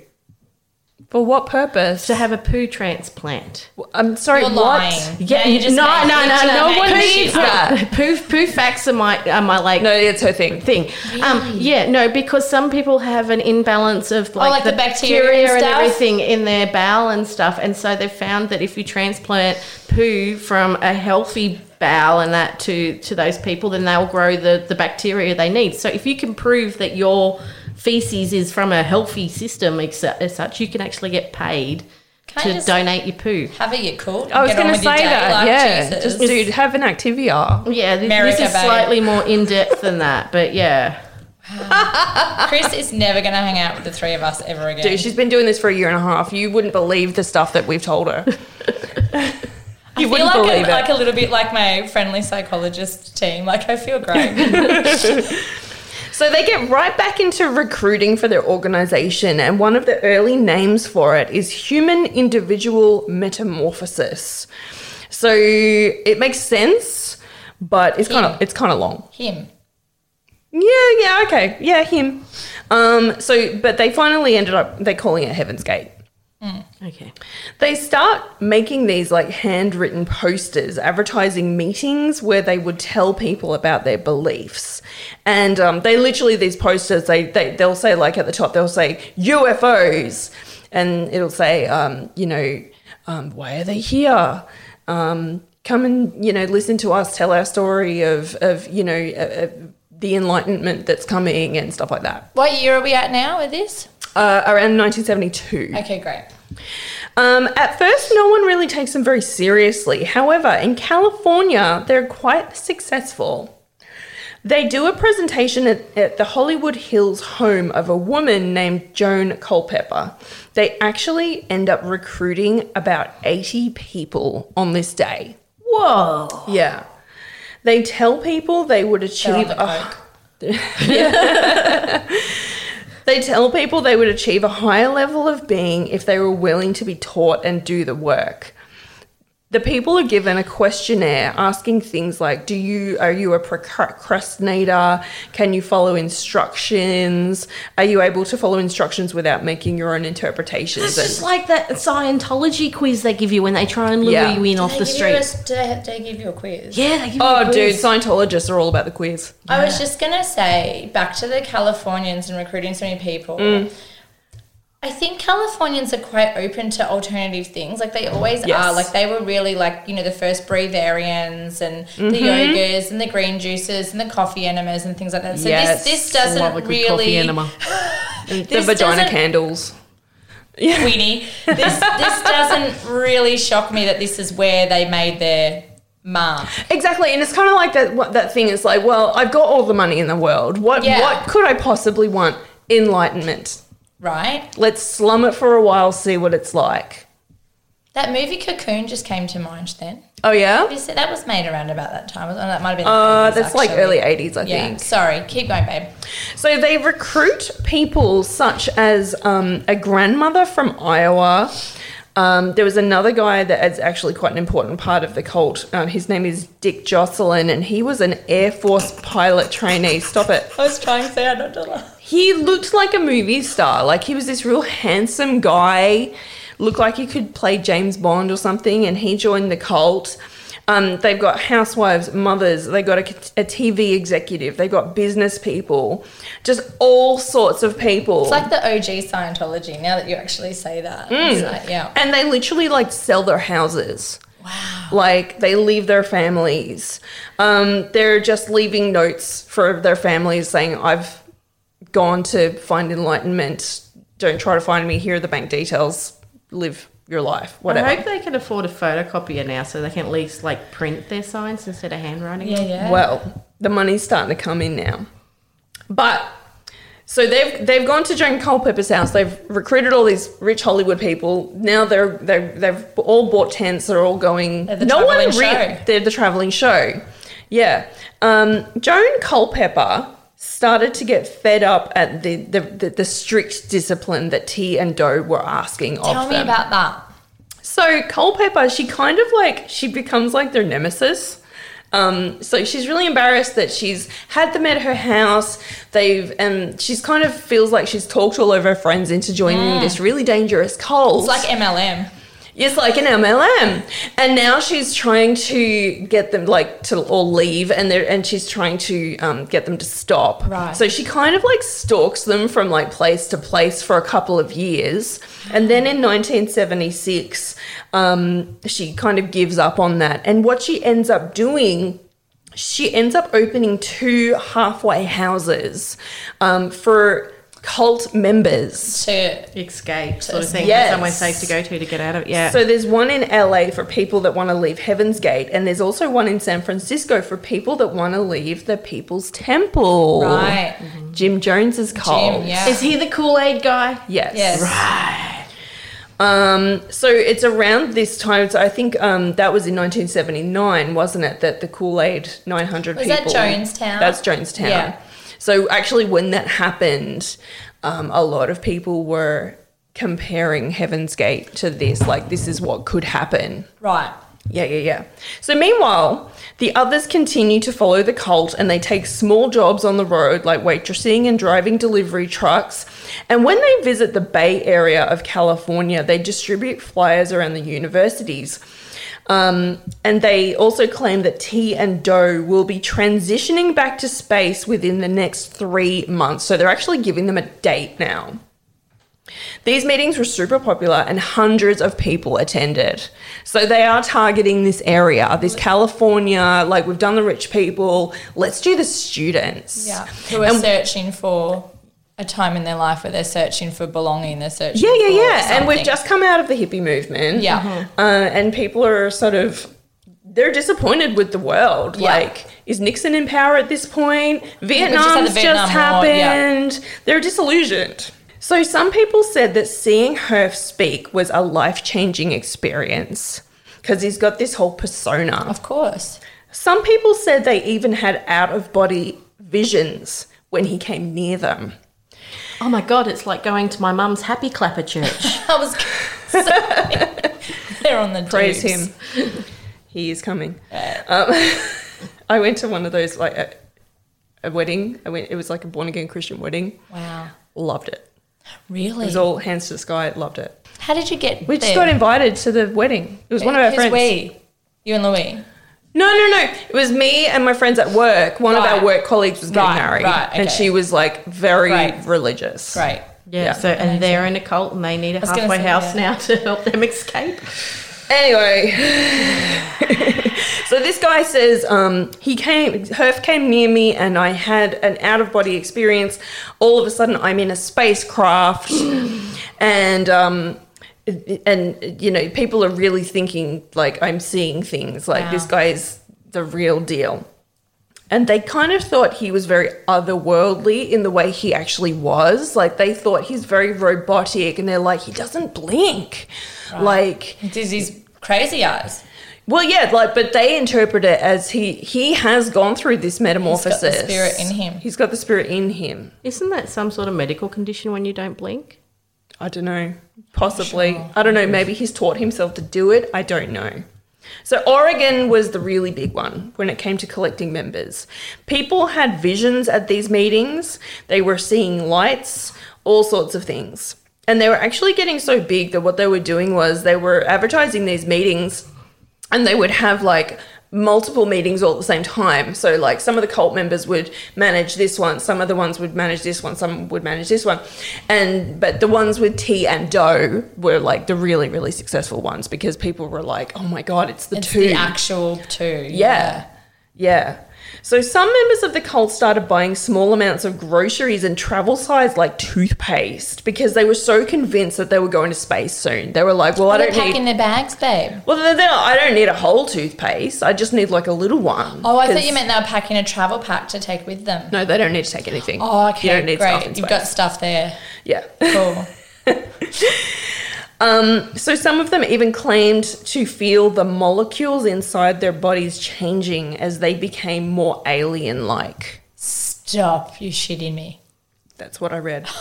For what purpose? to have a poo transplant. I'm sorry. You're what? lying. Yeah, you just no, made- no, no, no, one needs up. that. poo poo facts are my are my like No, it's her thing. thing. Um, yeah, no, because some people have an imbalance of like, Oh, like the bacteria and and everything in their bowel and stuff, and so they've found that if you transplant poo from a healthy bowel and that to to those people, then they'll grow the the bacteria they need. So if you can prove that your feces is from a healthy system ex- as such, you can actually get paid Can to donate your poo. Have it, you cool. I was going to say that. like, yeah, Jesus. just dude, have an Activia. Yeah, this, America, this is babe. slightly more in depth than that, but yeah. Chris is never going to hang out with the three of us ever again. Dude, she's been doing this for a year and a half. You wouldn't believe the stuff that we've told her. I you feel wouldn't like, believe a, it. like a little bit like my friendly psychologist team. Like I feel great. So they get right back into recruiting for their organization, and one of the early names for it is Human Individual Metamorphosis. So it makes sense, but it's kind of it's kind of long. Him. Yeah, yeah, okay, yeah, him. Um, so but they finally ended up they calling it Heaven's Gate. Okay. They start making these like handwritten posters advertising meetings where they would tell people about their beliefs. And um, they literally, these posters, they, they, they'll say, like at the top, they'll say UFOs. And it'll say, um, you know, um, why are they here? Um, come and, you know, listen to us tell our story of, of you know, uh, the enlightenment that's coming and stuff like that. What year are we at now with this? Uh, around 1972. Okay, great. Um, at first, no one really takes them very seriously. However, in California, they're quite successful. They do a presentation at, at the Hollywood Hills home of a woman named Joan Culpepper. They actually end up recruiting about 80 people on this day. Whoa. Yeah. They tell people they would achieve a coke. They tell people they would achieve a higher level of being if they were willing to be taught and do the work. The people are given a questionnaire asking things like do you are you a procrastinator can you follow instructions are you able to follow instructions without making your own interpretations It's just like that Scientology quiz they give you when they try and lure Yeah. you in off the They give you street. a- They, they give you a quiz. Yeah, they give you oh a dude quiz. scientologists are all about the quiz I was just gonna say back to the Californians and recruiting so many people. Mm. I think Californians are quite open to alternative things. Like they always Yes. are. Like they were really like you know the first breatharians and the Mm-hmm. yogas and the green juices and the coffee enemas and things like that. So Yes. this this Love a doesn't really coffee enema. the vagina doesn't- candles Queenie. This this doesn't really shock me that this is where they made their mark. Exactly, and it's kind of like that. What that thing is like. Well, I've got all the money in the world. What Yeah. what could I possibly want? Enlightenment. Right? Let's slum it for a while, see what it's like. That movie Cocoon just came to mind then. Oh yeah. That was made around about that time. That might have been. the Uh, 80s, that's like early '80s, I Yeah. think. Sorry. Keep going, babe. So they recruit people such as um, a grandmother from Iowa. Um, there was another guy that is actually quite an important part of the cult. Um, his name is Dick Jocelyn, and he was an Air Force pilot trainee. Stop it. I was trying to say I don't know. He looked like a movie star. Like he was this real handsome guy. Looked like he could play James Bond or something. And he joined the cult. Um, they've got housewives, mothers. they've got a, a TV executive. they've got business people. Just all sorts of people. It's like the OG Scientology. Now that you actually say that, Mm. like, yeah. and they literally like sell their houses. Wow. Like they leave their families. Um, they're just leaving notes for their families saying, I've gone to find enlightenment. Don't try to find me. Here are the bank details. Live your life. Whatever. I hope they can afford a photocopier now so they can at least like print their signs instead of handwriting. Yeah, them. yeah. Well, the money's starting to come in now. But so they've they've gone to Joan Culpepper's house. They've recruited all these rich Hollywood people. Now they're they've they've all bought tents. They're all going. They're the travelling show. They're the traveling show. Yeah. Um, Joan Culpepper started to get fed up at the the, the, the strict discipline that Ti and Do were asking of them. Tell me about that. So Culpepper, she kind of like she becomes like their nemesis. Um, so she's really embarrassed that she's had them at her house. They've and she's kind of feels like she's talked all of her friends into joining this really dangerous cult. It's like MLM. It's like an MLM, and now she's trying to get them like to all leave, and they're and she's trying to um, get them to stop. Right. So she kind of like stalks them from like place to place for a couple of years, and then in 1976, um, she kind of gives up on that. And what she ends up doing she ends up opening two halfway houses um, for cult members. To Escape sort of thing. Yes. Somewhere safe to go to to get out of it. Yeah. So there's one in LA for people that want to leave Heaven's Gate, and there's also one in San Francisco for people that want to leave the People's Temple. right. Jim Jones's cult. Jim, yeah. Is he the Kool Aid guy? Yes. Yes. right Um, so it's around this time. So I think um, that was in 1979, wasn't it? That the Kool Aid 900 Was people. that Jonestown? That's Jonestown. Yeah. So actually, when that happened, um, a lot of people were comparing Heaven's Gate to this. Like, this is what could happen. Right. Yeah, yeah, yeah. So meanwhile, the others continue to follow the cult and they take small jobs on the road like waitressing and driving delivery trucks. And when they visit the Bay Area of California, they distribute flyers around the universities. Um, and they also claim that Ti and Do will be transitioning back to space within the next three months. So they're actually giving them a date now. These meetings were super popular and hundreds of people attended. So they are targeting this area, this California, like we've done the rich people, let's do the students. Yeah. Who are And- searching for a time in their life where they're searching for belonging. They're searching. Yeah, yeah, yeah. And we've just come out of the hippie movement. Yeah. Uh, and people are sort of they're disappointed with the world. Yeah. Like, is Nixon in power at this point? Vietnam's just, Vietnam War, yeah. happened. They're disillusioned. So some people said that seeing Herff speak was a life-changing experience because he's got this whole persona. Of course. Some people said they even had out-of-body visions when he came near them. Oh my god, it's like going to my mum's happy clapper church. I was. They're on the Praise dukes. him. he is coming. Um, I went to one of those like a, a wedding. I went. It was like a born again Christian wedding. Wow. Loved it. Really, it was all hands to the sky. Loved it. How did you get We just got invited to the wedding. It was one of our Who's friends. we? You and Louis. No, no, no. It was me and my friends at work. One of our work colleagues was getting Right, married, right, and okay. she was like very Great. religious. Great. Yeah, Yeah. so and they're in a cult and they need a was gonna halfway say, house yeah. now to help them escape. Anyway, so this guy says um, he came, Herff came near me, and I had an out of body experience. All of a sudden, I'm in a spacecraft, and um, and you know, people are really thinking like I'm seeing things. Like Wow. this guy is the real deal. And they kind of thought he was very otherworldly in the way he actually was. Like they thought he's very robotic, and they're like, he doesn't blink. Like Does his crazy eyes? well, yeah, like, but they interpret it as he he has gone through this metamorphosis. spirit in him. He's got the spirit in him. Isn't that some sort of medical condition when you don't blink? I don't know. Possibly. I don't know. Maybe he's taught himself to do it. I don't know. So Oregon was the really big one when it came to collecting members. People had visions at these meetings. They were seeing lights, all sorts of things. And they were actually getting so big that what they were doing was they were advertising these meetings and they would have like multiple meetings all at the same time. So like some of the cult members would manage this one, some of the ones would manage this one, some would manage this one. And but the ones with Ti and Do were like the really really successful ones because people were like, "Oh my god, it's the It's two." the actual two. yeah. Yeah. So some members of the cult started buying small amounts of groceries and travel size like toothpaste because they were so convinced that they were going to space soon. They were like, "Well, I don't need packing their bags, babe. well, they're, they're, I don't need a whole toothpaste. I just need like a little one. Oh, I thought you meant they were packing a travel pack to take with them. No, they don't need to take anything. Oh, okay, You don't need stuff great. You've got stuff there. Yeah. Cool. So some of them even claimed to feel the molecules inside their bodies changing as they became more alien-like. Stop. You shitting me. That's what I read.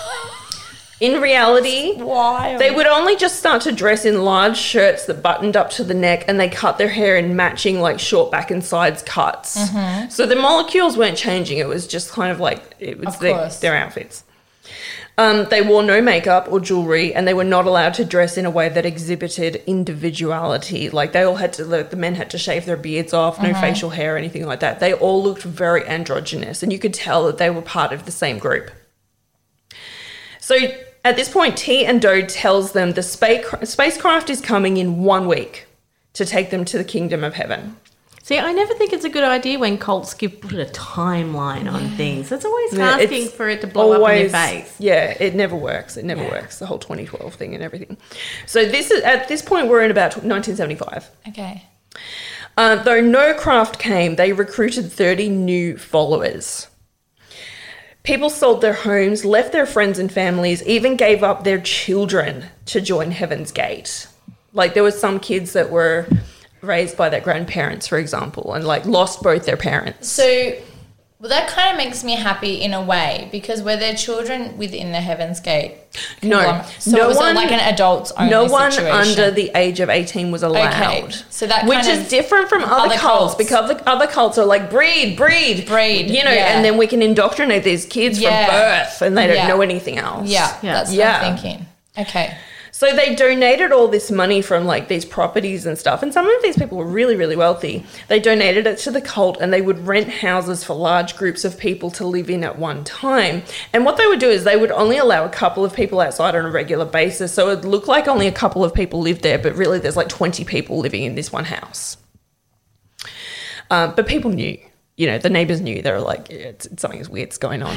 In reality, Why? They would only just start to dress in large shirts that buttoned up to the neck and they cut their hair in matching like short back and sides cuts. Mm-hmm. So the molecules weren't changing. It was just kind of like it was their, their outfits. Um, they wore no makeup or jewelry and they were not allowed to dress in a way that exhibited individuality. Like they all had to, the, the men had to shave their beards off, no Mm-hmm. facial hair, anything like that. They all looked very androgynous and you could tell that they were part of the same group. So at this point, Ti and Do tells them the space spacecraft is coming in one week to take them to the kingdom of heaven. See, I never think it's a good idea when cults give put a timeline on things. That's always Yeah, asking it's for it to blow up in your face. Yeah, it never works. It never works. The whole 2012 thing and everything. So this is at this point we're in about 1975. Okay. Uh, though no craft came, they recruited 30 new followers. People sold their homes, left their friends and families, even gave up their children to join Heaven's Gate. Like there were some kids that were raised by their grandparents, for example, and like lost both their parents. So well, that kind of makes me happy in a way because were there children within the Heaven's Gate? No. So no it was one- like an adults only no one situation. under the age of 18 was allowed. Okay. so that which is different from other, other cults, cults. because other cults are like breed, breed, Breed, you know, yeah. and then we can indoctrinate these kids Yeah. from birth, and they don't Yeah. know anything else. Yeah, Yeah. that's Yeah. what I'm thinking. Okay. So they donated all this money from like these properties and stuff, and some of these people were really, really wealthy. They donated it to the cult, and they would rent houses for large groups of people to live in at one time. And what they would do is they would only allow a couple of people outside on a regular basis, so it looked like only a couple of people lived there, but really there's like twenty people living in this one house. Um, but people knew, you know, the neighbors knew. They were like, yeah, it's, it's something's weird's going on.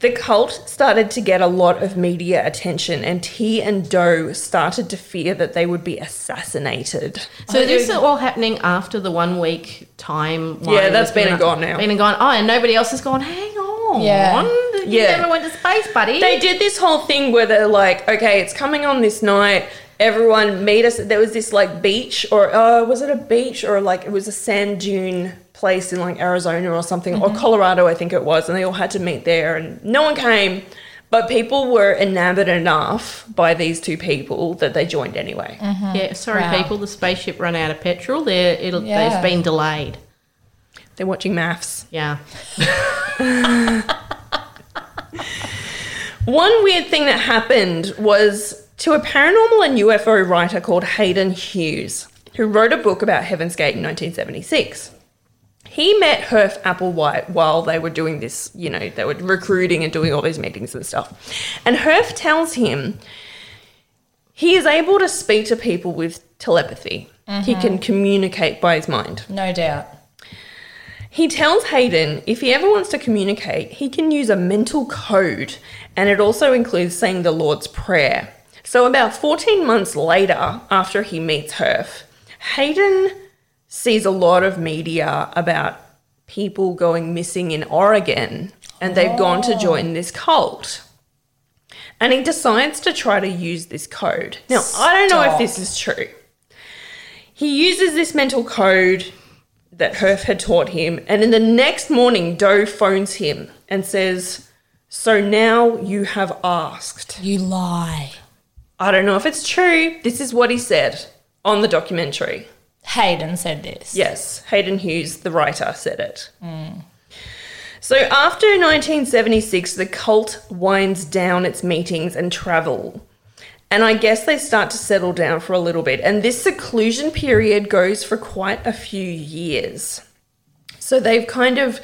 The cult started to get a lot of media attention, and Ti and Do started to fear that they would be assassinated. So this is all happening after the one week time. Yeah, that's been and gone now. Been and gone. Oh, and nobody else has gone. Hang on. Yeah. You Yeah. never went to space, buddy. They did this whole thing where they're like, okay, it's coming on this night. Everyone meet us. There was this like beach, or uh, was it a beach, or like it was a sand dune place in like Arizona or something, or mm-hmm. Colorado, I think it was, and they all had to meet there, and no one came. But people were enamored enough by these two people that they joined anyway. Mm-hmm. Yeah, sorry, Wow. people. The spaceship run out of petrol. They're, it'll, Yeah. They've been delayed. They're watching maths. Yeah. One weird thing that happened was to a paranormal and UFO writer called Hayden Hewes, who wrote a book about Heaven's Gate in 1976. He met Herff Applewhite while they were doing this, you know, they were recruiting and doing all these meetings and stuff. And Herff tells him he is able to speak to people with telepathy. He mm-hmm. can communicate by his mind. No doubt. He tells Hayden if he ever wants to communicate, he can use a mental code, and it also includes saying the Lord's Prayer. So, about 14 months later, after he meets Herff, Hayden sees a lot of media about people going missing in Oregon, and they've gone to oh. join this cult. And he decides to try to use this code. Now, I don't know if this is true. He uses this mental code that Herff had taught him. And in the next morning, Do phones him and says, So now you have asked. You lie. I don't know if it's true. This is what he said on the documentary. Hayden said this. Yes, Hayden Hewes, the writer, said it. So after 1976, the cult winds down its meetings and travel. And I guess they start to settle down for a little bit. And this seclusion period goes for quite a few years. So they've kind of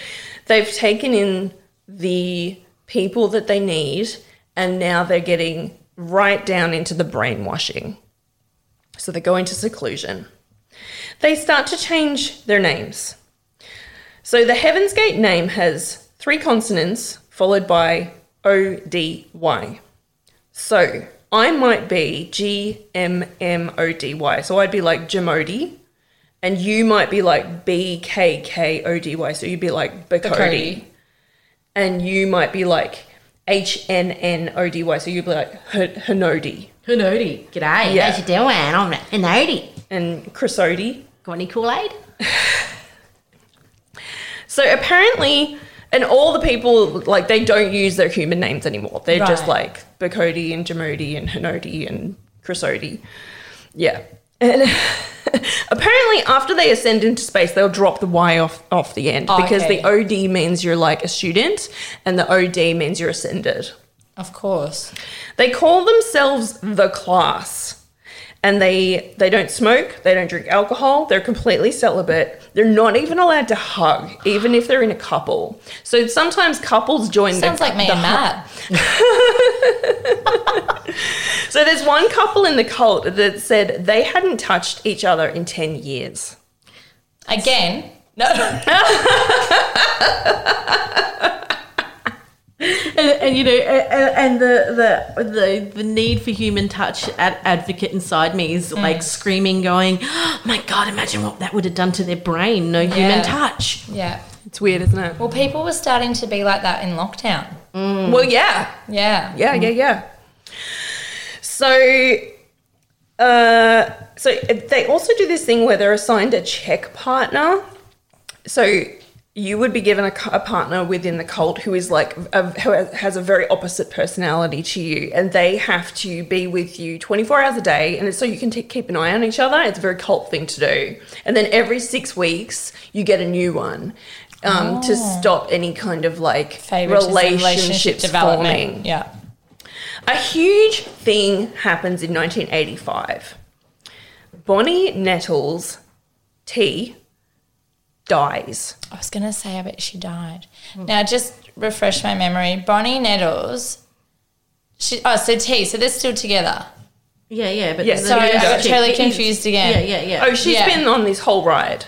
they've taken in the people that they need and now they're getting right down into the brainwashing. So they go into seclusion they start to change their names. So the Heaven's Gate name has three consonants followed by O D Y. So I might be G M M O D Y. So I'd be like Jamodi. And you might be like B K K O D Y. So you'd be like Bakodi. Cody. And you might be like H N N O D Y. So you'd be like H- Hanodi. Hanodi. G'day. Yeah. How's you doing? I'm Hanodi. And Chrysodi. Got any Kool-Aid? So apparently, and all the people like they don't use their human names anymore. They're just like Bakodi and Jamodi and Hanodi and Chrysodi. Yeah. And apparently, after they ascend into space, they'll drop the Y off off the end oh, because the OD means you're like a student, and the OD means you're ascended. Of course. They call themselves the class. And they they don't smoke, they don't drink alcohol, they're completely celibate. They're not even allowed to hug, even if they're in a couple. So sometimes couples join Sounds the like me the and Matt. So there's one couple in the cult that said they hadn't touched each other in 10 years. Again. No. And, and you know, and, and the, the the the need for human touch ad- advocate inside me is like screaming, going, oh "My God, imagine what that would have done to their brain! No Yeah. human touch." yeah. It's weird, isn't it? Well, people were starting to be like that in lockdown. Well, yeah. Yeah. Yeah, yeah, yeah. So, uh, so they also do this thing where they're assigned a check partner. So you would be given a, a partner within the cult who is like a, who has a very opposite personality to you, and they have to be with you twenty four hours a day, and it's so you can t- keep an eye on each other. It's a very cult thing to do, and then every six weeks you get a new one. Um, To stop any kind of like relationships forming. Yeah. A huge thing happens in 1985. Bonnie Nettles Ti dies. I was going to say, I bet she died. Now, just refresh my memory. Bonnie Nettles. She, oh, so Ti. So they're still together. Yeah, yeah. But Yeah, the- sorry, I got totally confused again. Yeah, yeah, yeah. Oh, she's Yeah. been on this whole ride.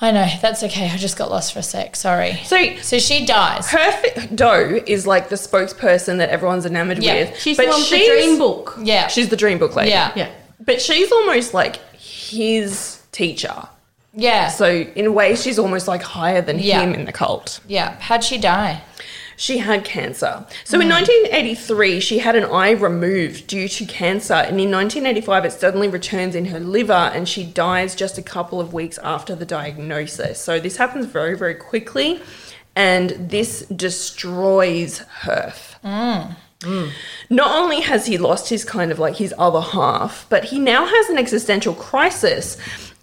I know. That's okay. I just got lost for a sec. Sorry. So So she dies. her fi- Do is like the spokesperson that everyone's enamored Yeah, with. she's but the one the dream book. Yeah. She's the dream book lady. Yeah. Yeah. But she's almost like his teacher. Yeah. So in a way, she's almost like higher than Yeah. him in the cult. yeah. How'd she die? She had cancer. So in hmm. 1983, she had an eye removed due to cancer. And in 1985, it suddenly returns in her liver and she dies just a couple of weeks after the diagnosis. So this happens very, very quickly. And this destroys Herff. Hmm. Hmm. Not only has he lost his kind of like his other half, but he now has an existential crisis.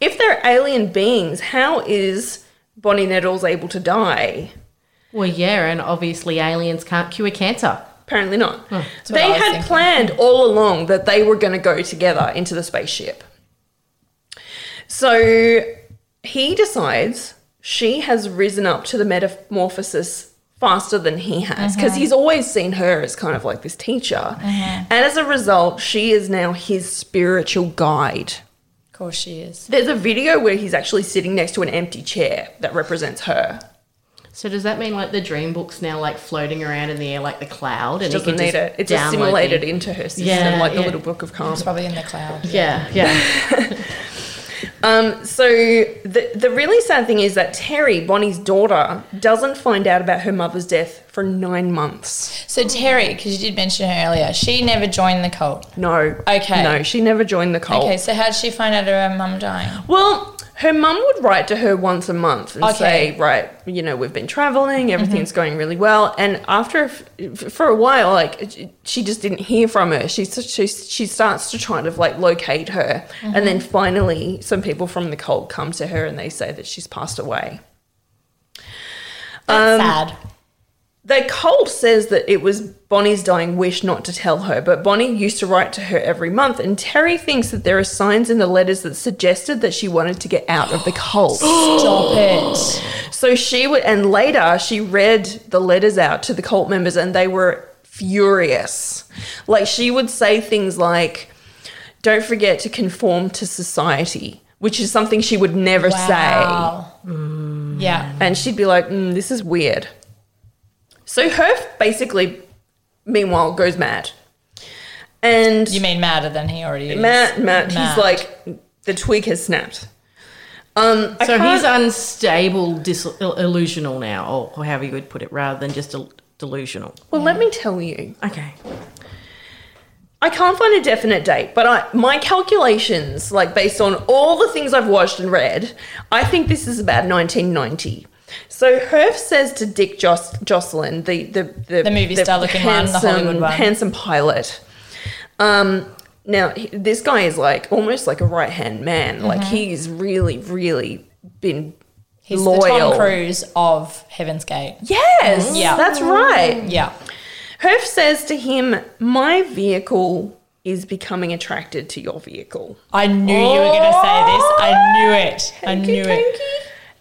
If they're alien beings, how is Bonnie Nettles able to die? Well, yeah, and obviously aliens can't cure cancer. Apparently not. what They had thinking. planned all along that they were going to go together into the spaceship. So he decides she has risen up to the metamorphosis faster than he has because uh-huh. he's always seen her as kind of like this teacher. Uh-huh. And as a result, she is now his spiritual guide. Of course she is. There's a video where he's actually sitting next to an empty chair that represents her. So does that mean like the dream book's now like floating around in the air like the cloud, and he Doesn't need it. It's assimilated the- into her system, Yeah, like the little book of karma. It's probably in the cloud. Yeah, yeah. Um, so the the really sad thing is that Terry, Bonnie's daughter, doesn't find out about her mother's death for nine months. So Terry, because you did mention her earlier, she never joined the cult. No. Okay. No, she never joined the cult. Okay, so how did she find out her mum dying? Well, her mum would write to her once a month and Okay. say, right, you know, we've been traveling, everything's going really well. And after, for a while, like, she just didn't hear from her. She, she, she starts to try to, like, locate her. And then finally, some people from the cult come to her and they say that she's passed away. That's Um, sad. The cult says that it was Bonnie's dying wish not to tell her, but Bonnie used to write to her every month, and Terry thinks that there are signs in the letters that suggested that she wanted to get out of the cult. Stop it. so she would, and later she read the letters out to the cult members, and they were furious. Like she would say things like, "Don't forget to conform to society," which is something she would never say. Wow. Yeah. And she'd be like, mm, this is weird. So Herff basically, meanwhile, goes mad. And You mean madder than he already is? Matt, Matt, Mad. he's like, the twig has snapped. Um, I So can't- he's unstable, dis- illusional now, or however you would put it, rather than just del- delusional. well, let me tell you. Okay. I can't find a definite date, but I, my calculations, like based on all the things I've watched and read, I think this is about 1990. So Herff says to Dick Jos- Jocelyn, the the the, The movie star looking one, the Hollywood one. handsome pilot. Um, now he- this guy is like almost like a right hand man. Like Mm-hmm. he's really, really been He's loyal. the Tom Cruise of Heaven's Gate. Yes, Yeah. that's right. Yeah. Herff says to him, "My vehicle is becoming attracted to your vehicle." I knew you were going to say this. I knew it. I knew it.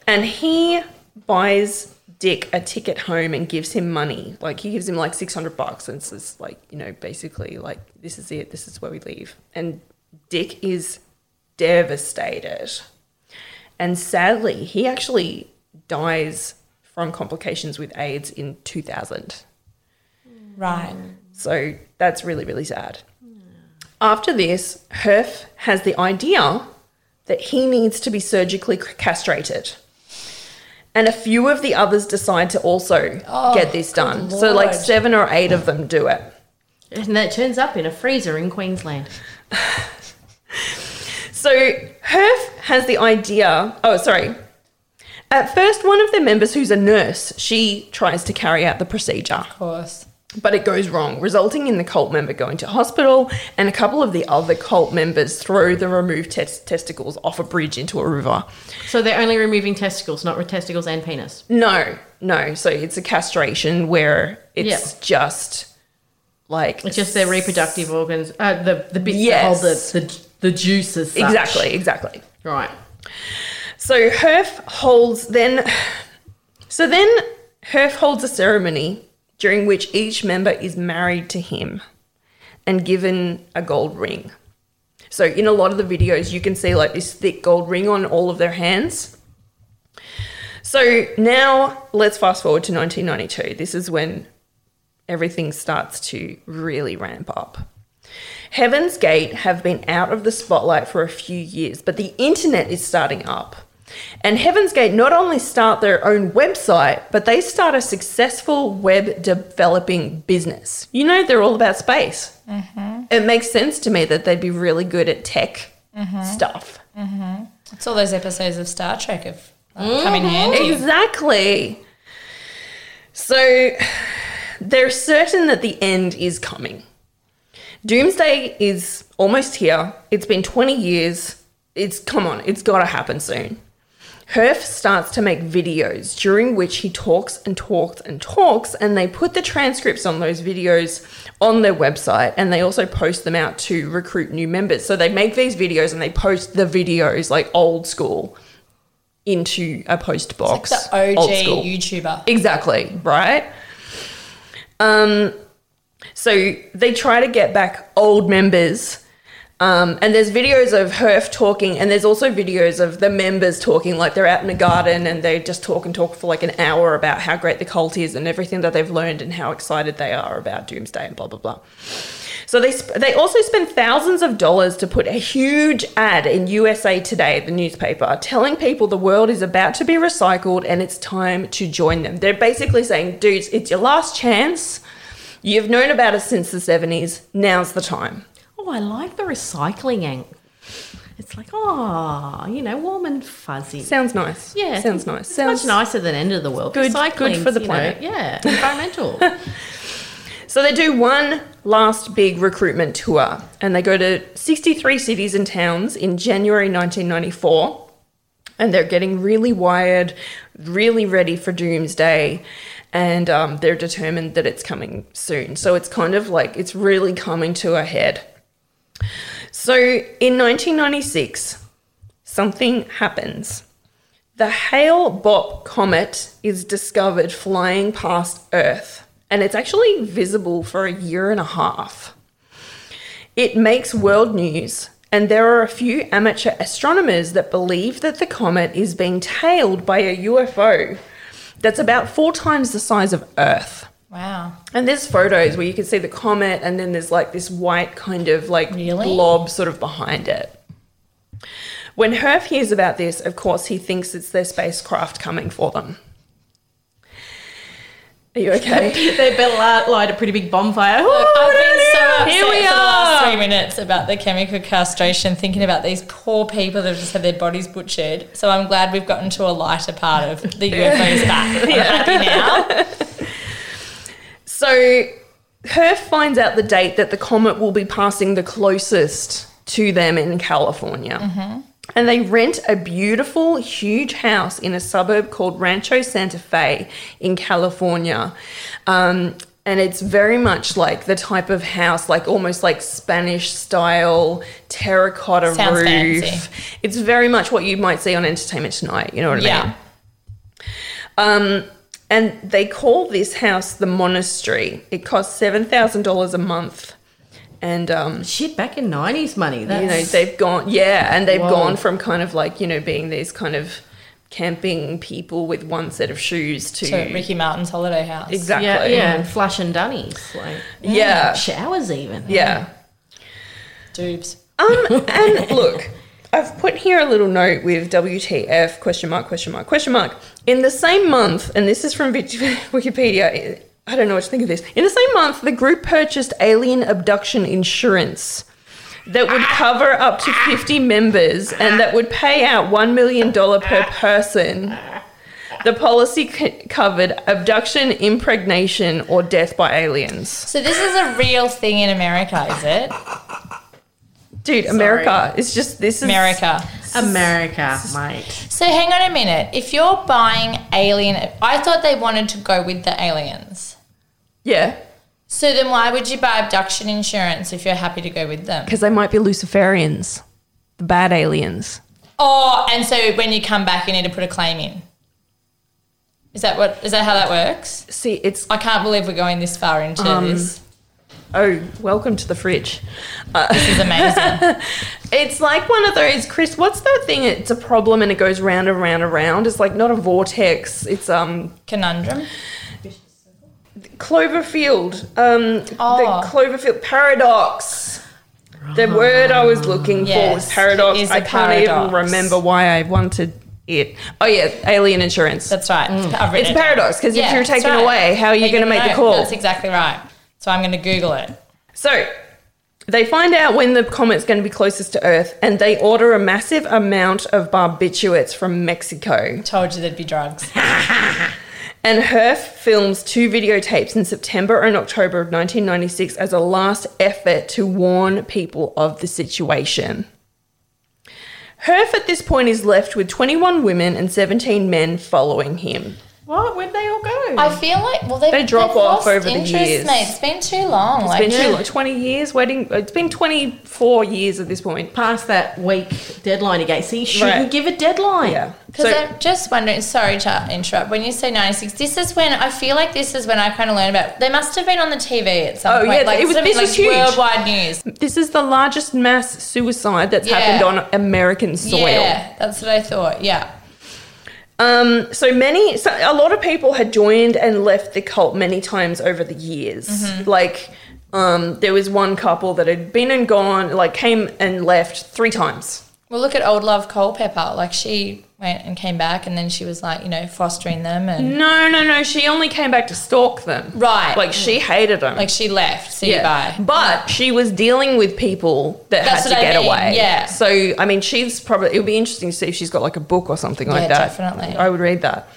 And he buys Dick a ticket home and gives him money. Like he gives him like six hundred bucks and says, like, you know, basically like this is it, this is where we leave. And Dick is devastated. And sadly, he actually dies from complications with AIDS in two thousand. Right. So that's really, really sad. After this, Herff has the idea that he needs to be surgically castrated. And a few of the others decide to also oh, get this done. So, like, seven or eight of them do it. And that turns up in a freezer in Queensland. So, Herff has the idea. Oh, sorry. At first, one of the members, who's a nurse, she tries to carry out the procedure. Of course. But it goes wrong, resulting in the cult member going to hospital, and a couple of the other cult members throw the removed tes- testicles off a bridge into a river. So they're only removing testicles, not testicles and penis. No, no. So it's a castration where it's Yeah. just like It's just their reproductive organs, uh, the the bits Yes. that hold the, the the juices. exactly, exactly. Right. So Herff holds then. So then Herff holds a ceremony during which each member is married to him and given a gold ring. So in a lot of the videos, you can see like this thick gold ring on all of their hands. So now let's fast forward to 1992. This is when everything starts to really ramp up. Heaven's Gate have been out of the spotlight for a few years, but the internet is starting up. And Heaven's Gate not only start their own website, but they start a successful web developing business. You know, they're all about space. Mm-hmm. It makes sense to me that they'd be really good at tech mm-hmm. stuff. Mm-hmm. It's all those episodes of Star Trek have come in handy. Exactly. So they're certain that the end is coming. Doomsday is almost here. It's been 20 years. It's come on, it's got to happen soon. Herff starts to make videos during which he talks and talks and talks, and they put the transcripts on those videos on their website and they also post them out to recruit new members. So they make these videos and they post the videos like old school into a post box. The old OG school. YouTuber. Exactly, right? Um, so they try to get back old members. Um, and there's videos of Herff talking, and there's also videos of the members talking, like they're out in a garden and they just talk and talk for like an hour about how great the cult is and everything that they've learned and how excited they are about Doomsday and blah blah blah. So they sp- they also spend thousands of dollars to put a huge ad in USA Today, the newspaper, telling people the world is about to be recycled and it's time to join them. They're basically saying, dudes, it's your last chance. You've known about us since the 70s. Now's the time. Oh, I like the recycling angle. It's like, oh, you know, warm and fuzzy. Sounds nice. yeah, Sounds nice. It's Sounds much nicer than end of the world. Good- good for the you know, planet. yeah, environmental. So they do one last big recruitment tour and they go to 63 cities and towns in January 1994 and they're getting really wired, really ready for doomsday and um, they're determined that it's coming soon. So it's kind of like it's really coming to a head. So in 1996, something happens. The Hale Bopp comet is discovered flying past Earth, and it's actually visible for a year and a half. It makes world news, and there are a few amateur astronomers that believe that the comet is being tailed by a UFO that's about four times the size of Earth. Wow. And there's photos where you can see the comet, and then there's like this white kind of like Really? blob sort of behind it. When Herff hears about this, of course, he thinks it's their spacecraft coming for them. Are you okay? they better light, light a pretty big bonfire. Oh, I've been so upset Here we for the last are. three minutes about the chemical castration, thinking about these poor people that have just had their bodies butchered. So I'm glad we've gotten to a lighter part of the UFOs back. I'm happy now. So Herff finds out the date that the comet will be passing the closest to them in California. And they rent a beautiful, huge house in a suburb called Rancho Santa Fe in California. Um, and it's very much like the type of house, like almost like Spanish style terracotta Sounds roof. fancy. It's very much what you might see on Entertainment Tonight. You know what I mean? Yeah. Um, and they call this house the monastery. It costs seven thousand dollars a month, and um, Shit, back in nineties money. That's, you know they've gone yeah, and they've Whoa. gone from kind of like you know being these kind of camping people with one set of shoes to, To Ricky Martin's holiday house. exactly yeah, yeah, and flush and dunnies, like Yeah. showers even. yeah. Dupes. Um, and look, I've put here a little note with WTF question mark question mark question mark. In the same month, and this is from Wikipedia. I don't know what to think of this. In the same month, the group purchased alien abduction insurance that would cover up to 50 members and that would pay out $1 million per person. The policy c- covered abduction, impregnation, or death by aliens. So this is a real thing in America, is it? Dude, America is just this is America. America, mate. So hang on a minute. If you're buying alien, I thought they wanted to go with the aliens. Yeah. So then why would you buy abduction insurance if you're happy to go with them? Because they might be Luciferians, the bad aliens. Oh, and so when you come back, you need to put a claim in. Is that what? Is that how that works? See, it's I can't believe we're going this far into Um, this. Oh, welcome to the fridge. Uh, This is amazing. it's like one of those, Chris. What's that thing? It's a problem and it goes round and round and round. It's like not a vortex. It's um Conundrum. Cloverfield. Um, Oh. the Cloverfield paradox. The word I was looking for was paradox. it is a I can't even remember why I wanted it. Oh yeah, alien insurance. That's right. Mm. It's paradox because if you're taken right. away, how are you You're going to make the call? That's exactly right. So I'm going to Google it. So they find out when the comet's going to be closest to Earth, and they order a massive amount of barbiturates from Mexico. Told you there'd be drugs. And Herff films two videotapes in September and October of 1996 as a last effort to warn people of the situation. Herff at this point is left with 21 women and 17 men following him. What? Where'd they all go? I feel like well they They drop they've off lost over the interest, years. Mate. It's been too long. It's like been too long, 20 years waiting. Uh, it's been 24 years at this point. Past that week deadline again. So you shouldn't Right. give a deadline. Yeah. Because So, I'm just wondering, sorry to interrupt, when you say 96, this is when, I feel like this is when I kind of learned about, they must have been on the TV at some Oh, point. yeah, like, it was- this like was huge. worldwide news. this is the largest mass suicide that's Yeah. happened on American soil. Yeah, that's what I thought, yeah. Um, so many, so a lot of people had joined and left the cult many times over the years. Mm-hmm. Like, um, there was one couple that had been and gone, like came and left three times. Well, look at Old Love Culpepper. Like, she went and came back and then she was like, you know, fostering them and, No, no, no. She only came back to stalk them. Right. Like she mm. hated them. like, she left. See you, bye. But she was dealing with people that That's had to what I get mean, away. yeah. So I mean, she's probably. It would be interesting to see if she's got like a book or something like Yeah, that. definitely. I would read that.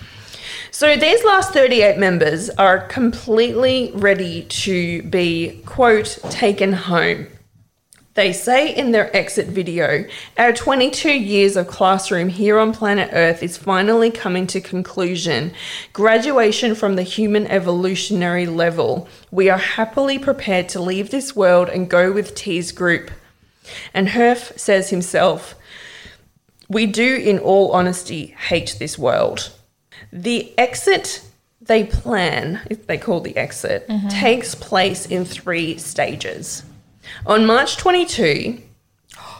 So these last 38 members are completely ready to be quote taken home. They say in their exit video, our 22 years of classroom here on planet Earth is finally coming to conclusion. Graduation from the human evolutionary level. We are happily prepared to leave this world and go with Ti's group. And Herff says himself, We do, in all honesty, hate this world. The exit they plan, if they call the exit, mm-hmm. takes place in three stages. On March 22,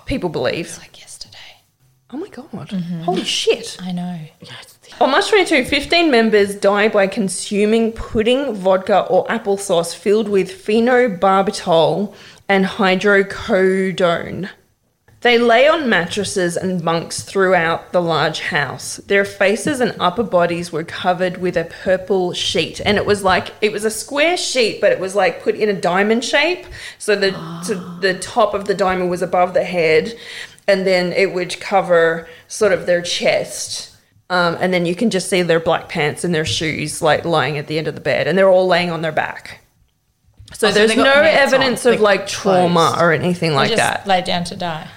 people believe, Like yesterday. oh my God, holy shit. I know. On March 22, 15 members die by consuming pudding, vodka, or applesauce filled with phenobarbital and hydrocodone. They lay on mattresses and bunks throughout the large house. Their faces and upper bodies were covered with a purple sheet, and it was like it was a square sheet, but it was like put in a diamond shape. So the so the top of the diamond was above the head, and then it would cover sort of their chest. Um, and then you can just see their black pants and their shoes like lying at the end of the bed, and they're all laying on their back. So Oh, there's got no pants on, evidence of like trauma closed. or anything like just that. lay down to die.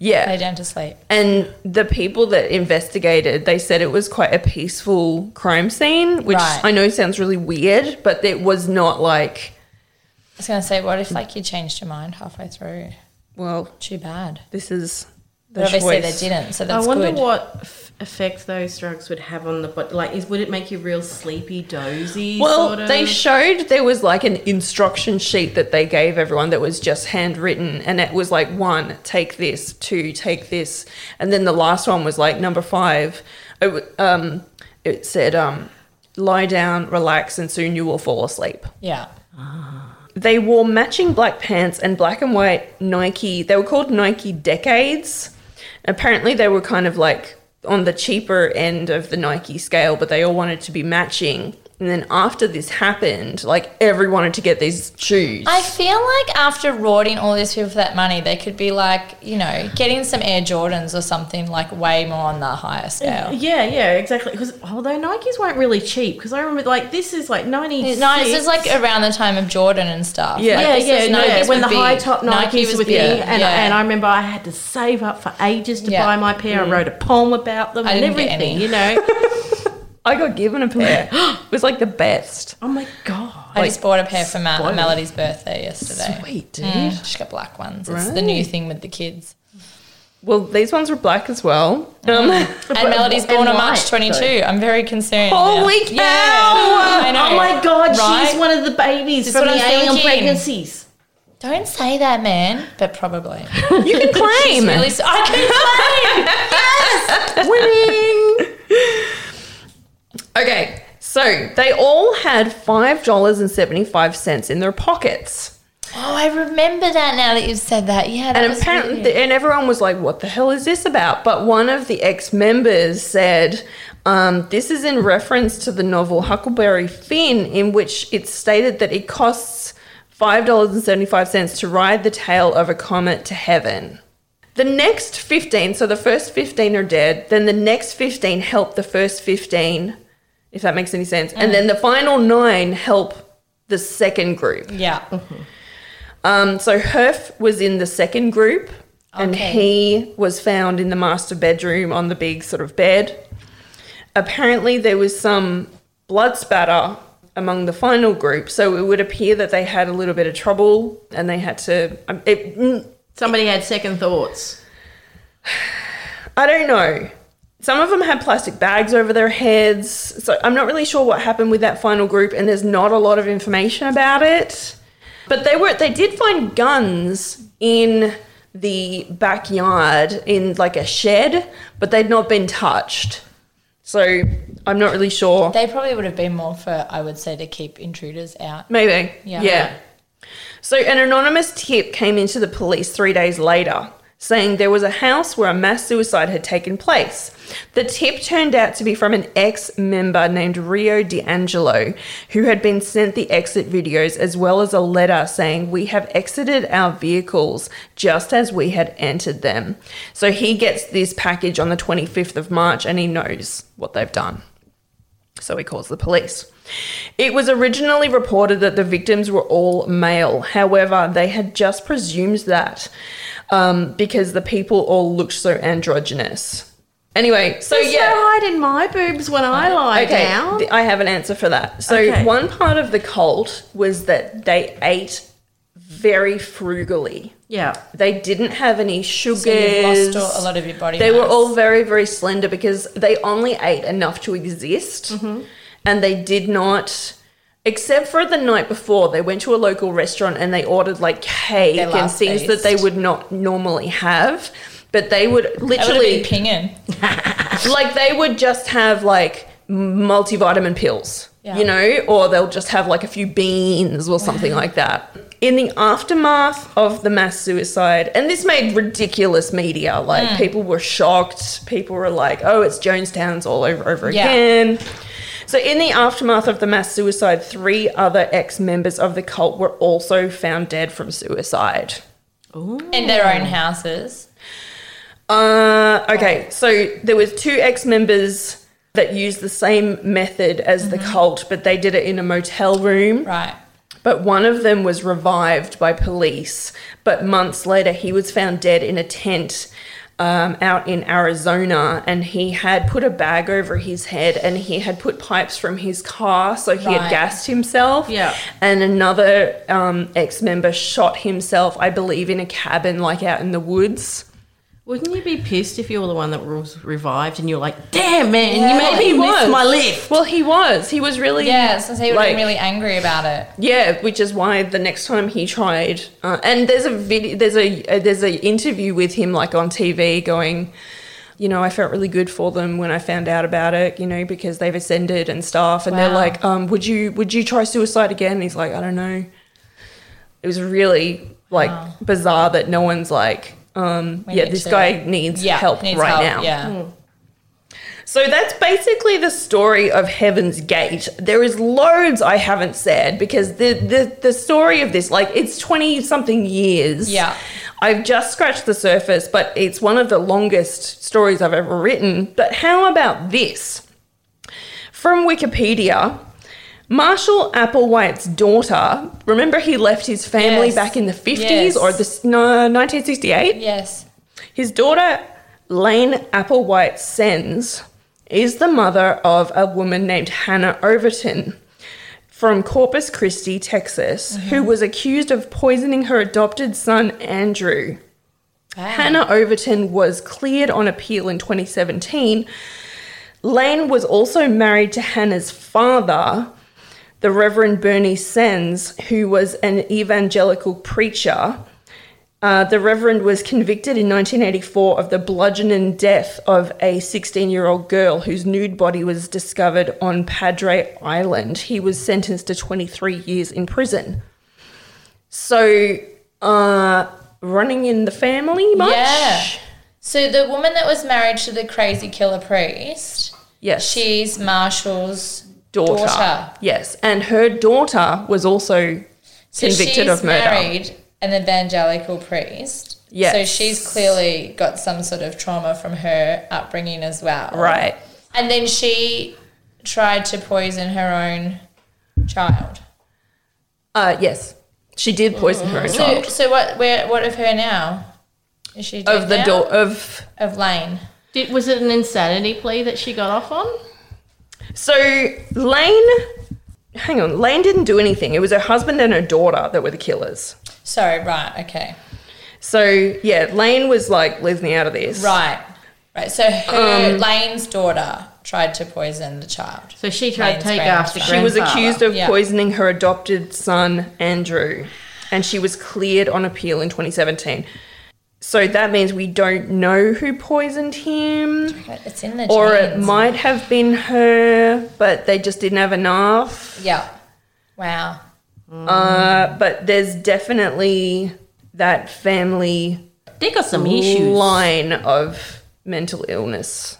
Yeah. Lay down to sleep. And the people that investigated, they said it was quite a peaceful crime scene, which Right. I know sounds really weird, but it was not like, I was going to say, what if like you changed your mind halfway through? well, Too bad. this is the But obviously choice. they didn't, so that's I wonder good. what f- effect those drugs would have on the body. Like, is would it make you real sleepy, dozy? Well, sort of? they showed there was like an instruction sheet that they gave everyone that was just handwritten, and it was like one, take this, two, take this, and then the last one was like number five. It, um, it said, um, lie down, relax, and soon you will fall asleep. yeah. They wore matching black pants and black and white Nike. They were called Nike Decades. Apparently, they were kind of like on the cheaper end of the Nike scale, but they all wanted to be matching. And then after this happened, like everyone wanted to get these shoes. I feel like after rorting all these people for that money, they could be like, you know, getting some Air Jordans or something like way more on the higher uh, scale. Yeah, yeah, exactly. Because although Nikes weren't really cheap, because I remember like this is like ninety. No, this is like around the time of Jordan and stuff. Yeah. Like, yeah, yeah, no, when the high top Nikes Nike was were big. big, and, yeah. and I remember I had to save up for ages to Yeah. buy my pair. I mm. wrote a poem about them I and everything, you know. I got given a pair. it was like the best. oh my god! I just bought a pair for Ma- spoiled. Melody's birthday yesterday. Sweet, dude. Mm, she got black ones. It's the new thing with the kids. Well, these ones were black as well. Um, And Melody's and born on white, March 22. though. I'm very concerned. Holy now. cow! Yeah, I know. Oh my god, Right? she's one of the babies That's from what the I'm alien thinking. pregnancies. Don't say that, man. But probably. you can claim. Really, s- I can claim. Winning. Okay, so they all had five dollars and seventy-five cents in their pockets, Oh, I remember that now that you've said that. Yeah, that and apparently, and everyone was like, "What the hell is this about?" But one of the ex-members said. Um, this is in reference to the novel Huckleberry Finn, in which it's stated that it costs $5.75 to ride the tail of a comet to heaven. The next 15, so the first 15 are dead, then the next 15 help the first 15 if that makes any sense. And then the final nine help the second group. Yeah. Um, so Herff was in the second group, and he was found in the master bedroom on the big sort of bed. Apparently, there was some blood spatter among the final group, so it would appear that they had a little bit of trouble, and they had to. Um, it, mm, Somebody had second thoughts. I don't know. Some of them had plastic bags over their heads, so I'm not really sure what happened with that final group, and there's not a lot of information about it. But they were they did find guns in the backyard in like a shed, but they'd not been touched. So I'm not really sure. They probably would have been more for, I would say, to keep intruders out. Maybe. Yeah. Yeah. So an anonymous tip came into the police three days later saying there was a house where a mass suicide had taken place. The tip turned out to be from an ex member named Rio DiAngelo, who had been sent the exit videos as well as a letter saying, We have exited our vehicles just as we had entered them. So he gets this package on the 25th of March and he knows what they've done. So he calls the police. It was originally reported that the victims were all male. However, they had just presumed that um, because the people all looked so androgynous. Anyway, so There's yeah. no hiding my boobs when I lie Okay, down. th- I have an answer for that. So Okay. one part of the cult was that they ate very frugally. yeah. They didn't have any sugars. So you've lost a lot of your body They were mass. all very, very slender because they only ate enough to exist, Mm-hmm. and they did not. Except for the night before, they went to a local restaurant and they ordered like cake Their and last things that they would not normally have. But they would literally have been pinging. like they would just have like multivitamin pills, Yeah. you know, or they'll just have like a few beans or something like that. In the aftermath of the mass suicide, and this made ridiculous media, like mm. people were shocked. People were like, "Oh, it's Jonestown's all over over Yeah. again." So, in the aftermath of the mass suicide, three other ex members of the cult were also found dead from suicide. In their own houses. Uh, okay, so there was two ex-members that used the same method as the cult, but they did it in a motel room. Right. But one of them was revived by police, but months later he was found dead in a tent um, out in Arizona, and he had put a bag over his head, and he had put pipes from his car, so he had gassed himself. Yeah. And another um, ex-member shot himself, I believe, in a cabin, like out in the woods. Wouldn't you be pissed if you were the one that was revived and you're like, damn, man, Yeah. you made He me miss was. my lift? Well, he was. He was really. Yeah, so he would have Like- really angry about it. Yeah, which is why the next time he tried, uh, and there's a video, there's a uh, there's a interview with him like on TV going, you know, I felt really good for them when I found out about it, you know, because they've ascended and stuff, and they're like, um, would you would you try suicide again? And he's like, I don't know. It was really like Wow. bizarre that no one's like, um, We yeah, this to- guy needs Yeah, help needs right help, now. Yeah. So that's basically the story of Heaven's Gate. There is loads I haven't said because the the, the story of this, like it's 20 something years. Yeah. I've just scratched the surface, but it's one of the longest stories I've ever written. But how about this? From Wikipedia, Marshall Applewhite's daughter, remember he left his family Yes. back in the 50s Yes. or this no, 1968? Yes. His daughter, Lane Applewhite Sens, is the mother of a woman named Hannah Overton from Corpus Christi, Texas, who mm-hmm. was accused of poisoning her adopted son, Andrew. Wow. Hannah Overton was cleared on appeal in 2017. Lane was also married to Hannah's father, the Reverend Bernie Sens, who was an evangelical preacher. Uh, the Reverend was convicted in 1984 of the bludgeoning death of a 16 year old girl whose nude body was discovered on Padre Island. He was sentenced to 23 years in prison. So, uh, running in the family much? Yeah. So the woman that was married to the crazy killer priest, Yes. she's Marshall's daughter. daughter. Yes, and her daughter was also So convicted she's of murder. married an evangelical priest. Yes. So she's clearly got some sort of trauma from her upbringing as well. Right. And then she tried to poison her own child. Uh, yes, she did poison her own So, child. so what? Where? What of her now? Is she dead Of the now? door of of Lane? Did, was it an insanity plea that she got off on? So Lane. Hang on, Lane didn't do anything. It was her husband and her daughter that were the killers. Sorry, right, okay, So yeah, Lane was like, "Leave me out of this." right, right. So her Um, Lane's daughter tried to poison the child. So she tried Lane's to take grandfather. after She was grandfather. accused of Yeah. poisoning her adopted son, Andrew, and she was cleared on appeal in 2017. So that means we don't know who poisoned him, It's in the or it might have been her, but they just didn't have enough. Yeah. Wow. Uh, but there's definitely that family They got some issues. line of mental illness.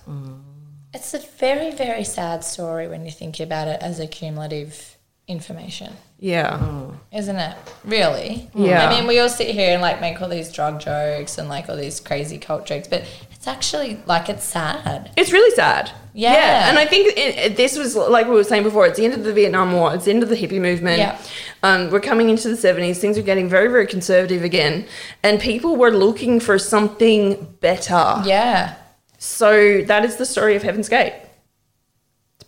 It's a very, very sad story when you think about it as a cumulative information, Yeah. isn't it? Really? Yeah. I mean, we all sit here and like make all these drug jokes and like all these crazy cult jokes, but it's actually like it's sad. It's really sad. Yeah. and I think it, it- this was like we were saying before. It's the end of the Vietnam War. It's the end of the hippie movement. Yeah. Um, we're coming into the seventies. Things are getting very, very conservative again, and people were looking for something better. Yeah. So that is the story of Heaven's Gate.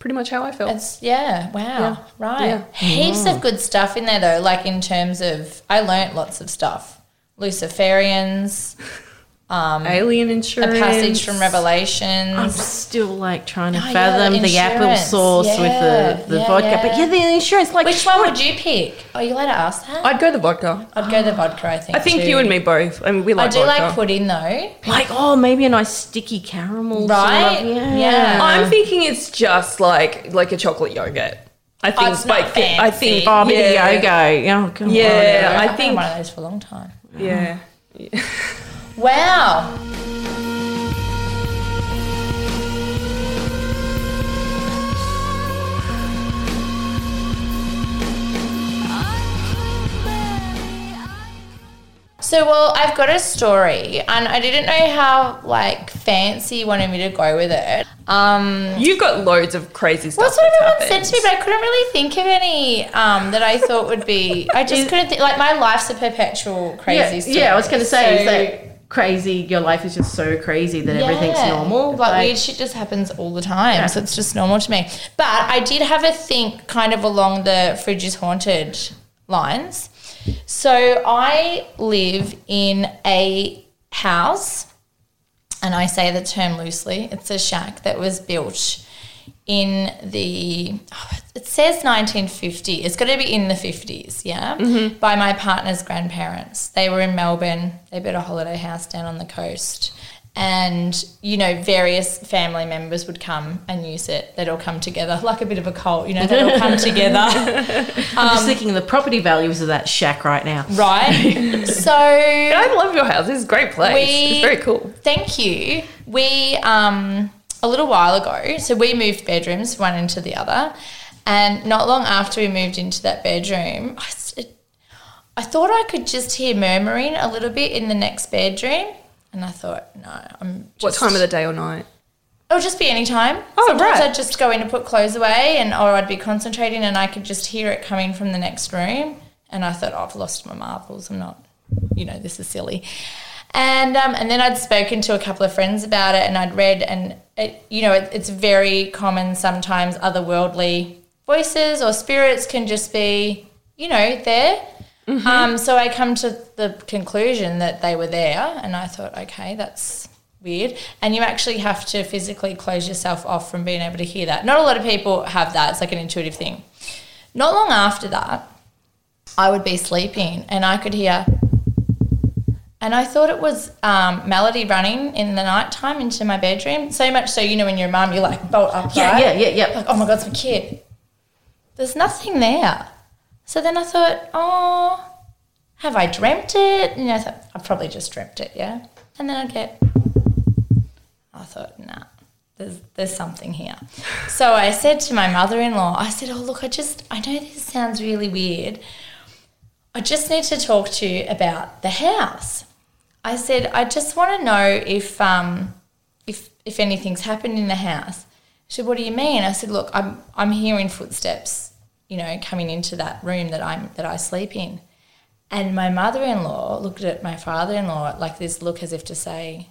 It's pretty much how I felt. It's yeah, wow, Yeah. right. Yeah. Heaps of mm. good stuff in there though. Like in terms of, I learnt lots of stuff. Luciferians, Um, Alien insurance, a passage from Revelations. I'm still like trying to Oh, yeah, fathom the the, apple sauce Yeah, with the, the yeah, vodka. yeah. But yeah, the insurance, like Which one would you pick? Are you allowed to ask that? I'd go the vodka. I'd go the vodka. I think. I think too. you and me both. I mean, we like. Vodka. I do vodka. like pudding though. like oh maybe a nice sticky caramel, sort of- Right? yeah. Yeah. I'm thinking it's just like like a chocolate yogurt. I oh, think Oh, it's not like I think fancy. Oh, a yeah, of yoga. Oh, come Yeah, I've I think one of those for a long time. yeah. Wow. So, well, I've got a story, and I didn't know how like fancy you wanted me to go with it. Um, You've got loads of crazy stuff. Well, that's what everyone said to me, but I couldn't really think of any um, that I thought would be. I just couldn't think. Like my life's a perpetual Yeah, crazy story. yeah, I was going to say, So- that crazy? Your life is just so crazy that everything's Yeah. normal. Like, weird shit just happens all the time, Yeah. so it's just normal to me. But I did have a think, kind of along the fridge is haunted lines. So I live in a house, and I say the term loosely. It's a shack that was built in the oh, it says 1950 it's got to be in the 50s yeah by my partner's grandparents they were in melbourne they built a holiday house down on the coast and you know various family members would come and use it they'd all come together like a bit of a cult you know they'd all come together I'm just thinking of the property values of that shack right now. right so I love your house. It's a great place. We- it's very cool. Thank you. We um a little while ago, so we moved bedrooms one into the other, and not long after we moved into that bedroom, I, it- I thought I could just hear murmuring a little bit in the next bedroom, and I thought, no, I'm. Just, What time of the day or night? It would just be any time. Oh, Sometimes right. I'd just go in to put clothes away, and or I'd be concentrating, and I could just hear it coming from the next room. And I thought, oh, I've lost my marbles. I'm not, you know, this is silly. And um, and then I'd spoken to a couple of friends about it, and I'd read, and it, you know, it, it's very common sometimes otherworldly voices or spirits can just be, you know, there. Um, so I come to the conclusion that they were there, and I thought, okay, that's weird. And you actually have to physically close yourself off from being able to hear that. Not a lot of people have that. It's like an intuitive thing. Not long after that, I would be sleeping and I could hear, and I thought it was um, melody running in the nighttime into my bedroom. So much so, you know, when you're a mum, you like bolt up. Yeah, yeah, yeah, yeah. Like, oh my God, it's my kid. There's nothing there. So then I thought, oh, have I dreamt it? And I thought, I probably just dreamt it, yeah. And then I'd get, I thought, nah, there's, there's something here. So I said to my mother in law, I said, oh, look, I just, I know this sounds really weird. I just need to talk to you about the house. I said, I just want to know if, um, if, if anything's happened in the house. She said, "What do you mean?" I said, "Look, I'm I'm hearing footsteps, you know, coming into that room that I'm that I sleep in." And my mother-in-law looked at my father-in-law like this look as if to say,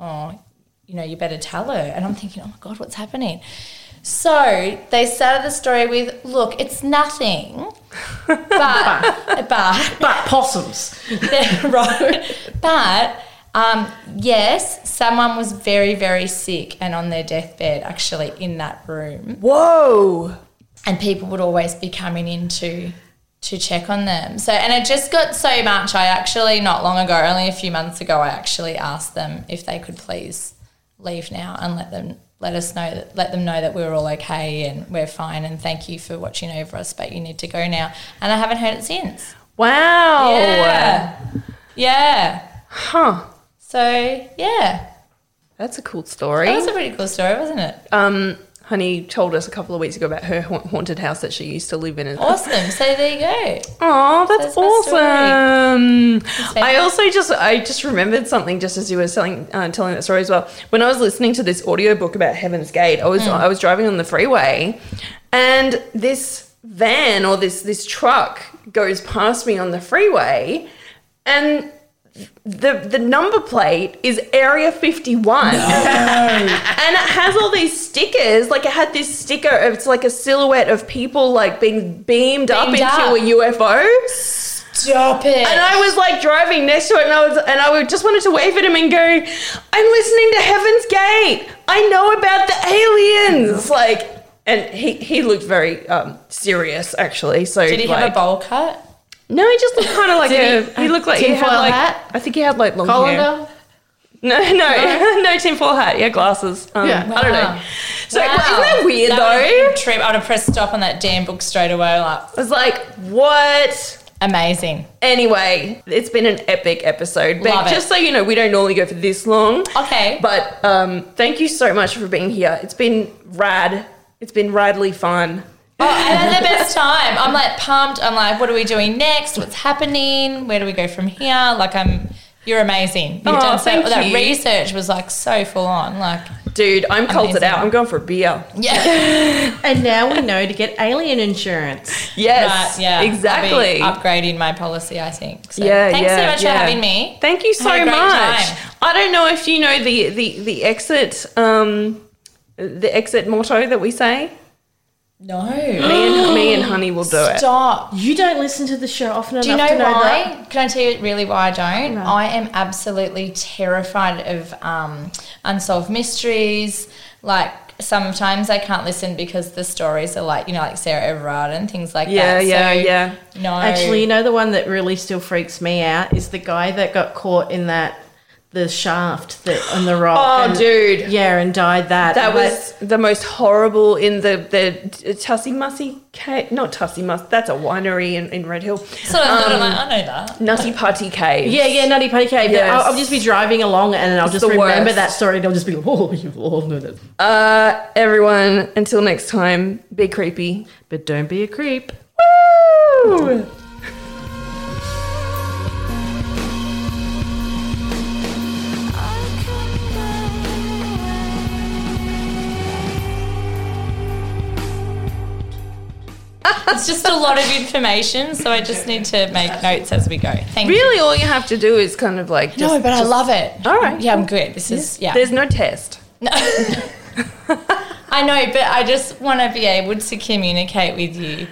"Oh, you know, you better tell her." And I'm thinking, "Oh my god, what's happening?" So they started the story with, "Look, it's nothing, but but But possums. right. But um, yes, someone was very, very sick and on their deathbed actually in that room. Whoa. And people would always be coming in to, to check on them. So, and it just got so much. I actually, not long ago, only a few months ago, I actually asked them if they could please leave now and let them let us know that let them know that we're all okay and we're fine and thank you for watching over us but you need to go now and i haven't heard it since Wow. yeah yeah Huh. so yeah, That's a cool story. that was a pretty cool story, wasn't it? um, Honey told us a couple of weeks ago about her ha- haunted house that she used to live in. Awesome. So there you go. Oh, that's, That's awesome. I also just I just remembered something just as you were telling uh, telling that story as well. When I was listening to this audiobook about Heaven's Gate, I was I was driving on the freeway and this van or this this truck goes past me on the freeway and the the number plate is area 51 and it has all these stickers like it had this sticker of it's like a silhouette of people like being beamed, up Beamed into up. a UFO Stop it. and I was like driving next to it and I was and I would just wanted to wave at him and go I'm listening to Heaven's Gate I know about the aliens like and he he looked very um serious actually so Did he like, have a bowl cut? No, he just looked kind of like Did a. he- He, looked like he had tinfoil like. hat? I think he had like long hair. Colander. No, no, no tinfoil hat. Yeah, glasses. Um, Yeah. I don't know. Wow. So Wow. isn't that weird That though? Trip. I'd have pressed stop on that damn book straight away. Like I was like, what? amazing. Anyway, it's been an epic episode. But Love it. just so you know, we don't normally go for this long. Okay. But um, thank you so much for being here. It's been rad. It's been radly fun. Oh, I had the best time. I'm like pumped. I'm like, what are we doing next? What's happening? Where do we go from here? Like I'm. You're amazing. You've Oh, done so. thank That research was like so full on. Like Dude, I'm culted Amazing. out. I'm going for a beer. yeah. And now we know to get alien insurance. Yes, Right, yeah. exactly. I'll be upgrading my policy, I think. So Yeah, thanks yeah, so much yeah. for having me. Thank you so had a great much. time. I don't know if you know the the the exit um the exit motto that we say. No. Me and me and Honey will do it. Stop. You don't listen to the show often enough. Do you enough know to know why? that. Can I tell you really why I don't? I am absolutely terrified of um, unsolved mysteries. Like sometimes I can't listen because the stories are like you know like Sarah Everard and things like Yeah, that. yeah, So, yeah. No, Actually, you know the one that really still freaks me out is the guy that got caught in that the shaft that on the rock. Oh, and- dude. Yeah, and died that. That But- was the most horrible in the the Tussie Mussy Cave. Not Tussie Muss. That's a winery in, in Red Hill. sort of thought I'm like, I know that. Nutty Putty Cave. Yeah, yeah, Nutty Putty Cave. Yes. I'll, I'll just be driving along and I'll It's just remember worst. that story and I'll just be like, oh, you all know that. Uh, everyone, until next time, be creepy. But don't be a creep. Woo! It's just a lot of information, so I just need to make notes as we go. Thank you. Really, all you have to do is kind of like. Just, No, but I love it. All right. Yeah, I'm good. This is yeah. There's no test. No. I know, but I just want to be able to communicate with you.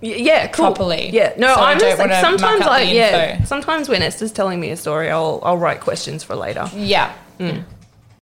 Yeah, cool. Properly. Yeah, no, So I I'm don't just like sometimes muck up I the yeah. Sometimes when Esther's telling me a story, I'll I'll write questions for later. Yeah. Mm.